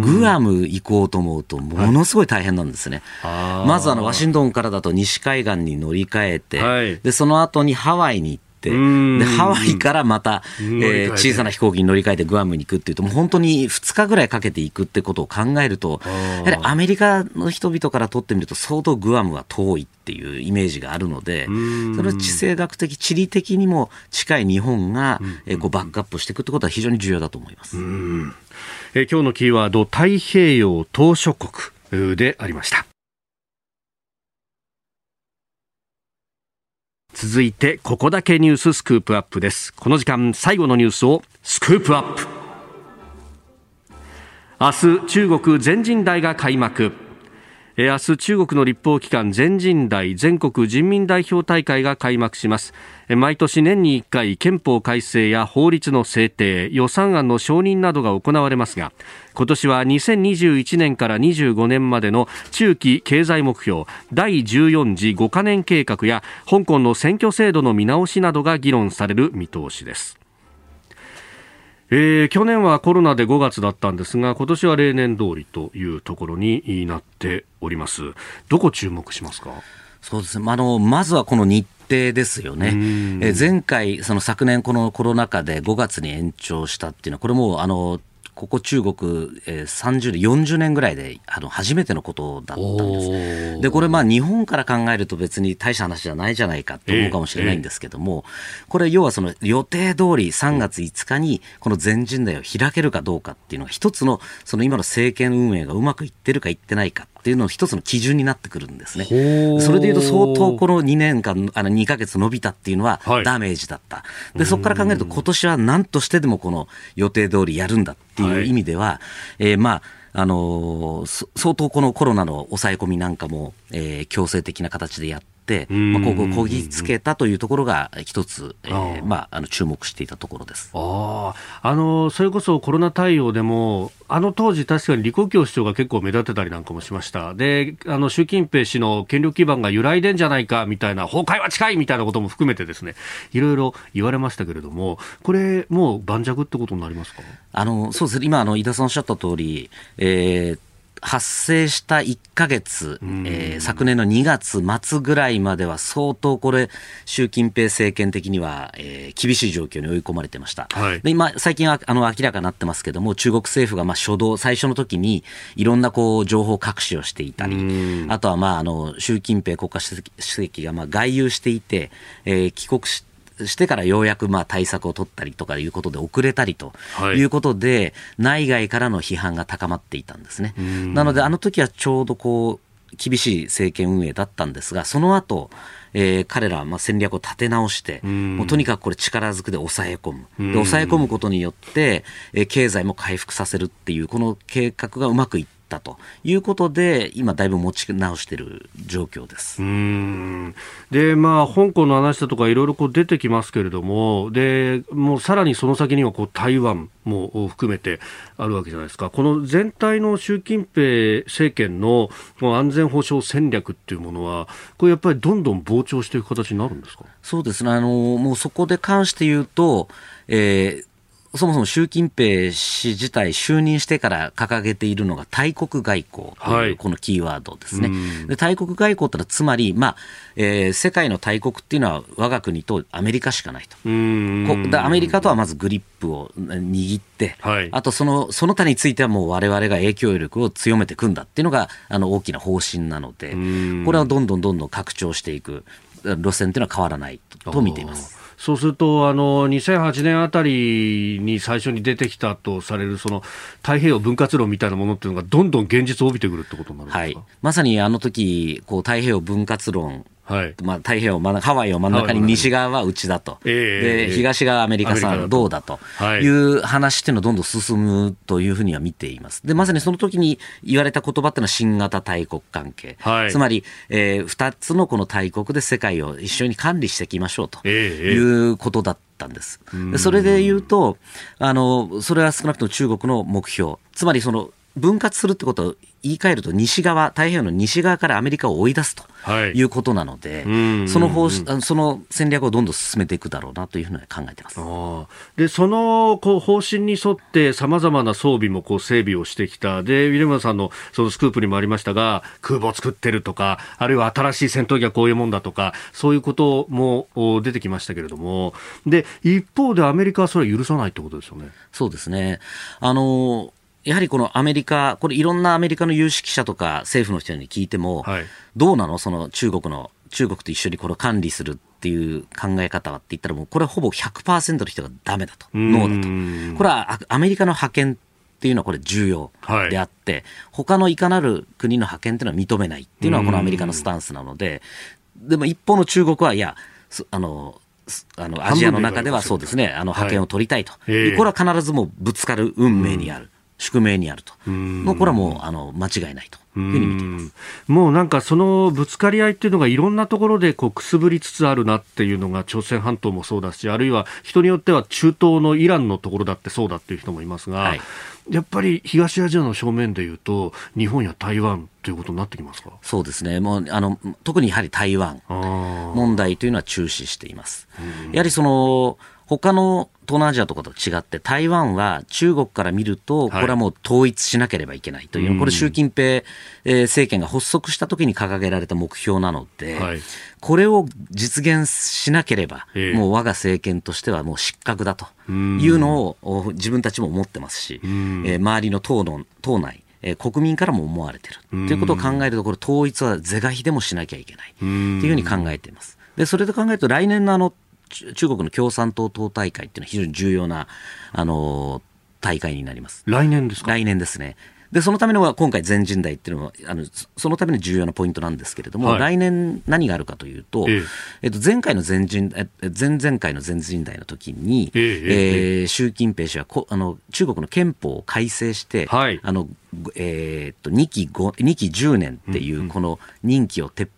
グアム行こうと思うと、ものすごい大変なんですね。はい、まず、あの、ワシントンからだと西海岸に乗り換えて、はい、で、その後にハワイに行って、でハワイからまた、えー、小さな飛行機に乗り換えてグアムに行くっていうと、もう本当に2日ぐらいかけていくってことを考えると、やはりアメリカの人々からとってみると、相当グアムは遠いっていうイメージがあるので、それは地政学的、地理的にも近い日本が、えー、こうバックアップしていくってことは非常に重要だと思います。えー、今日のキーワード、太平洋島諸国でありました。続いてここだけニューススクープアップです。この時間最後のニュースをスクープアップ。明日中国全人代が開幕。明日中国の立法機関全人代全国人民代表大会が開幕します。毎年年に1回憲法改正や法律の制定予算案の承認などが行われますが今年は2021年から25年までの中期経済目標第14次5カ年計画や香港の選挙制度の見直しなどが議論される見通しです。えー、去年はコロナで5月だったんですが今年は例年通りというところになっております。どこ注目しますか？そうですね、あのまずはこの日程ですよね、え前回、その昨年、このコロナ禍で5月に延長したっていうのは、これもあのここ中国、えー、30年、40年ぐらいであの初めてのことだったんです。で、これ、まあ、日本から考えると別に大した話じゃないじゃないかと思うかもしれないんですけども、これ、要はその予定通り3月5日にこの全人代を開けるかどうかっていうのが、一つのその今の政権運営がうまくいってるかいってないかっていうのの一つの基準になってくるんですね。それでいうと相当この2年間、あの2ヶ月伸びたっていうのはダメージだった。で、そこから考えると今年は何としてでもこの予定通りやるんだっていう意味では、はい、えー、まあ、あのー、相当このコロナの抑え込みなんかも、えー、強制的な形でやっ、まあ、ここをこぎつけたというところが一つ、えー、まあ、あの注目していたところです。ああのそれこそコロナ対応でもあの当時、確かに李克強市長が結構目立ってたりなんかもしました。であの習近平氏の権力基盤が揺らいでんじゃないかみたいな崩壊は近いみたいなことも含めてですねいろいろ言われましたけれどもこれ、もう盤石ってことになりますか？あのそうです今あの、井田さんおっしゃった通り、えー発生した1か月、えー、昨年の2月末ぐらいまでは相当これ、習近平政権的には、えー、厳しい状況に追い込まれてました。はい、で今、最近はあの明らかになってますけども、中国政府がまあ初動、最初の時にいろんなこう情報隠しをしていたり、あとはまああの習近平国家主席がまあ外遊していて、えー、帰国して、してからようやくまあ対策を取ったりとかいうことで遅れたりということで、はい、内外からの批判が高まっていたんですね。なのであの時はちょうどこう厳しい政権運営だったんですが、その後、えー、彼らはまあ戦略を立て直して、もうとにかくこれ力ずくで抑え込む。で抑え込むことによって、えー、経済も回復させるっていう、この計画がうまくいってったということで、今、だいぶ持ち直している状況です。うん。で、まあ、香港の話だとか、いろいろこう出てきますけれども、でもうさらにその先にはこう台湾も含めてあるわけじゃないですか、この全体の習近平政権の安全保障戦略っていうものは、これやっぱりどんどん膨張していく形になるんですか？そうですね、あのもうそこで関して言うと、えー、そもそも習近平氏自体就任してから掲げているのが大国外交というこのキーワードですね。はい、で大国外交ってのはつまり、まあえー、世界の大国っていうのは我が国とアメリカしかないと。アメリカとはまずグリップを握って、はい、あとそのその他についてはもう我々が影響力を強めていくんだっていうのがあの大きな方針なので、これはどんどんどんどん拡張していく路線っていうのは変わらないと見ています。そうすると、あの2008年あたりに最初に出てきたとされる、その太平洋分割論みたいなものっていうのが、どんどん現実を帯びてくるってことになるんですか、はい、まさにあの時こう太平洋分割論はい、まあ、太平洋ハワイを真ん中に西側はうちだと、で東側アメリカさんどうだと。い。う話っていうのはどんどん進むというふうには見ています。でまさにその時に言われた言葉っていうのは新型大国関係、はい、つまり、えー、2つのこの大国で世界を一緒に管理していきましょうということだったんです。でそれで言うとあのそれは少なくとも中国の目標。つまりその分割するってことを言い換えると西側太平洋の西側からアメリカを追い出すとい。うことなので、はい、その方その戦略をどんどん進めていくだろうなというふうに考えてます。でそのこう方針に沿ってさまざまな装備もこう整備をしてきた。でウィレムさんのそのスクープにもありましたが空母を作ってるとかあるいは新しい戦闘機はこういうもんだとかそういうことも出てきましたけれども。で一方でアメリカはそれは許さないってことですよね。そうですね。あのやはりこのアメリカ、これいろんなアメリカの有識者とか政府の人に聞いても、はい、どうなの？その中国の、中国と一緒にこれを管理するっていう考え方はって言ったらもうこれはほぼ100%の人がダメだと、ノーだと。これはアメリカの覇権っていうのはこれ重要であって、はい、他のいかなる国の覇権っていうのは認めないっていうのはこのアメリカのスタンスなので、でも一方の中国はいや、あの、あのアジアの中ではそうですね、あの覇権を取りたいと、えー、これは必ずもうぶつかる運命にある。宿命にあると、もうこれはもうあの間違いないと。ふうに見ていますもうなんかそのぶつかり合いっていうのがいろんなところでこうくすぶりつつあるなっていうのが朝鮮半島もそうだしあるいは人によっては中東のイランのところだってそうだっていう人もいますが、はい、やっぱり東アジアの正面でいうと日本や台湾ということになってきますか？そうですね。もうあの特にやはり台湾問題というのは注視しています。やはりその他の東南アジアとかと違って、台湾は中国から見ると、これはもう統一しなければいけないという、はい、これ、習近平政権が発足した時に掲げられた目標なので、はい、これを実現しなければ、もう我が政権としてはもう失格だというのを自分たちも思ってますし、え周りの党の党内、え国民からも思われてる。ということを考えると、これ、統一は是が非でもしなきゃいけない。というふうに考えています。でそれで考えると来年のあの中国の共産党党大会っていうのは非常に重要な、あの大会になります。来年ですか？来年ですね。で、そのためのは今回全人代っていうのは、あの、そのための重要なポイントなんですけれども、はい、来年何があるかというと、ええ。えっと、前回の全人、え前々回の全人代の時に、えええー、習近平氏はこあの中国の憲法を改正して、はい、あの、えー、っと、2期5、2期10年っていうこの任期を撤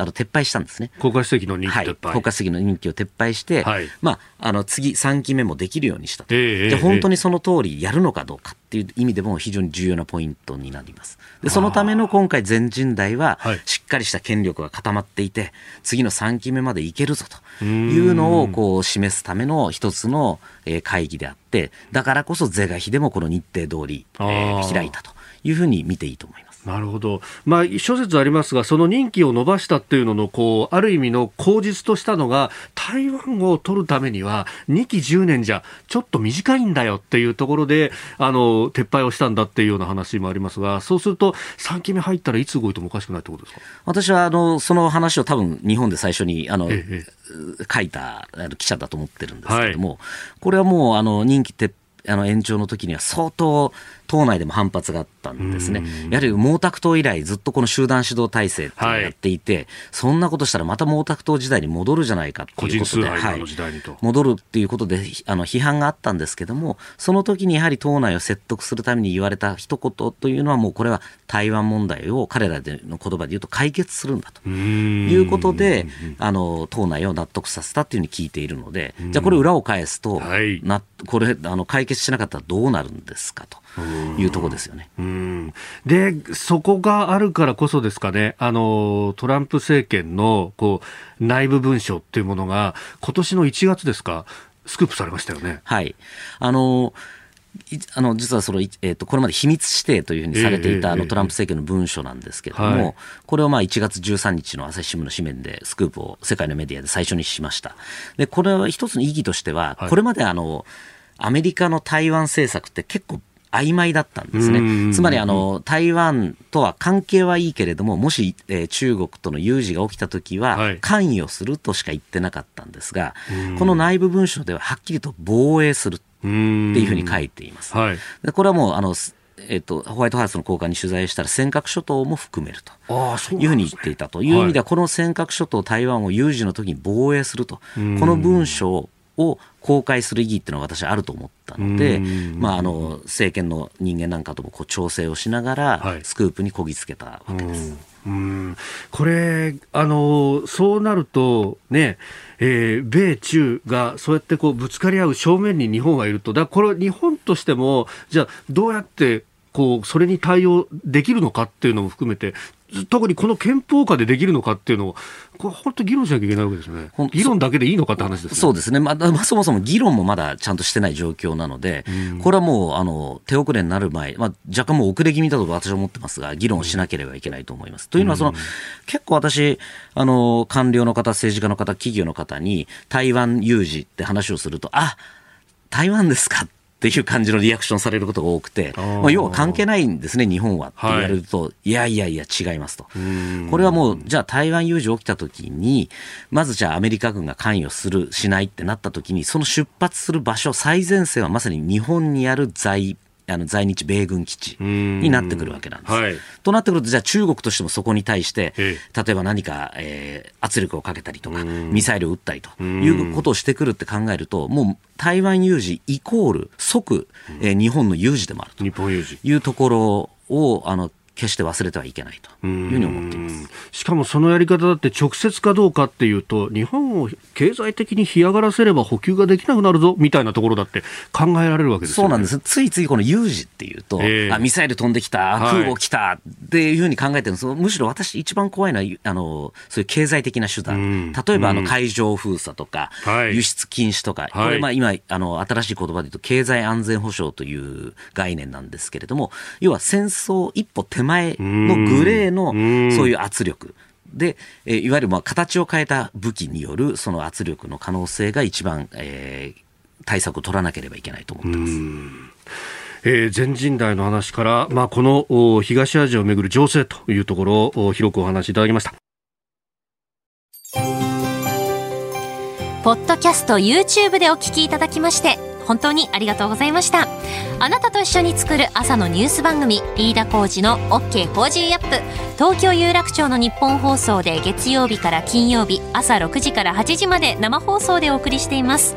あの撤廃したんですね。国家主席の任期撤廃。はい、国家主席の任期を撤廃して、はい、まあ、あの次、3期目もできるようにしたと、えー、で本当にその通りやるのかどうかっていう意味でも非常に重要なポイントになります。でそのための今回、全人代は、しっかりした権力が固まっていて、次の3期目までいけるぞというのをこう示すための一つの会議であって、だからこそ是が非でもこの日程通り、えー、開いたというふうに見ていいと思います。なるほど、まあ、諸説ありますが、その任期を延ばしたっていうののこう、ある意味の口実としたのが、台湾を取るためには、2期10年じゃちょっと短いんだよっていうところで、あの撤廃をしたんだっていうような話もありますが、そうすると、3期目入ったらいつ動いてもおかしくないってことですか？私はあのその話を多分日本で最初にあの、ええ、書いた記者だと思ってるんですけども、はい、これはもうあの任期撤あの延長の時には相当党内でも反発があったんですね。やはり毛沢東以来ずっとこの集団指導体制ってやっていて、はい、そんなことしたらまた毛沢東時代に戻るじゃないかっていうことで、はい、戻るっていうことであの批判があったんですけども、その時にやはり党内を説得するために言われた一言というのはもうこれは台湾問題を彼らでの言葉で言うと解決するんだと。いうことで、あの党内を納得させたっていうふうに聞いているので、じゃあこれ裏を返すと、はい、なこれあの解決しなかったらどうなるんですかと。いうとこですよね。で、そこがあるからこそですかね、あのトランプ政権のこう内部文書っていうものが、今年の1月ですか、スクープされましたよね。はい。あのあの実はその、えーと、これまで秘密指定というふうにされていた、あのトランプ政権の文書なんですけれども、はい、これをまあ1月13日の朝日新聞の紙面でスクープを世界のメディアで最初にしました。でこれは一つの意義としては、これまであのアメリカの台湾政策って結構曖昧だったんですね。つまりあの台湾とは関係はいいけれども、もし、えー、中国との有事が起きたときは、関与するとしか言ってなかったんですが、この内部文書でははっきりと防衛するっていうふうに書いています。はい、でこれはもうあのえっと、ホワイトハウスの高官に取材したら尖閣諸島も含めるというふうに言っていたという意味では、この尖閣諸島、台湾を有事の時に防衛すると、この文書を公開する意義っていうのは私はあると思ったので、まあ、あの政権の人間なんかともこう調整をしながら、スクープにこぎつけたわけです。うん。これあの、そうなるとね、えー、米中がそうやってこうぶつかり合う正面に日本がいると、だこれ、日本としても、じゃあ、どうやってこうそれに対応できるのかっていうのも含めて、特にこの憲法下でできるのかっていうのを、これ本当議論しなきゃいけないわけですね。議論だけでいいのかって話です、ね、そうですね。まあ、まあ、そもそも議論もまだちゃんとしてない状況なので、これはもう、あの、手遅れになる前、まあ、若干もう遅れ気味だと私は思ってますが、議論をしなければいけないと思います。というのは、その、結構私、あの、官僚の方、政治家の方、企業の方に、台湾有事って話をすると、あ、台湾ですかっていう感じのリアクションされることが多くて、まあ、要は関係ないんですね、日本はって言われると、はい、いやいやいや、違いますと。これはもう、じゃあ台湾有事起きたときに、まずじゃあアメリカ軍が関与する、しないってなったときに、その出発する場所、最前線はまさに日本にある在あの在日米軍基地になってくるわけなんです。はい、となってくると、じゃあ中国としてもそこに対して、例えば何か、えー、圧力をかけたりとか、ミサイルを撃ったりということをしてくるって考えると、もう台湾有事イコール即、えー、日本の有事でもあるというところをあの決して忘れてはいけないというふうに思っています。しかもそのやり方だって直接かどうかっていうと日本を経済的に干上がらせれば補給ができなくなるぞみたいなところだって考えられるわけです、ね、そうなんです。ついついこの有事っていうと、えー、あミサイル飛んできた空母来たっていうふうに考えてるんです。むしろ私一番怖いのはあのそういう経済的な手段。例えばあの海上封鎖とか、輸出禁止とか、これまあ今あの新しい言葉で言うと経済安全保障という概念なんですけれども要は戦争一歩手前前のグレーのそういう圧力。で、えいわゆるまあ形を変えた武器によるその圧力の可能性が一番、えー、対策を取らなければいけないと思ってます。えー、全人代の話から、まあ、この東アジアをめぐる情勢というところを広くお話しいただきました。ポッドキャスト YouTube でお聞きいただきまして本当にありがとうございました。あなたと一緒に作る朝のニュース番組飯田浩二の OK コージーアップ。東京有楽町のニッポン放送で月曜日から金曜日朝6時から8時まで生放送でお送りしています。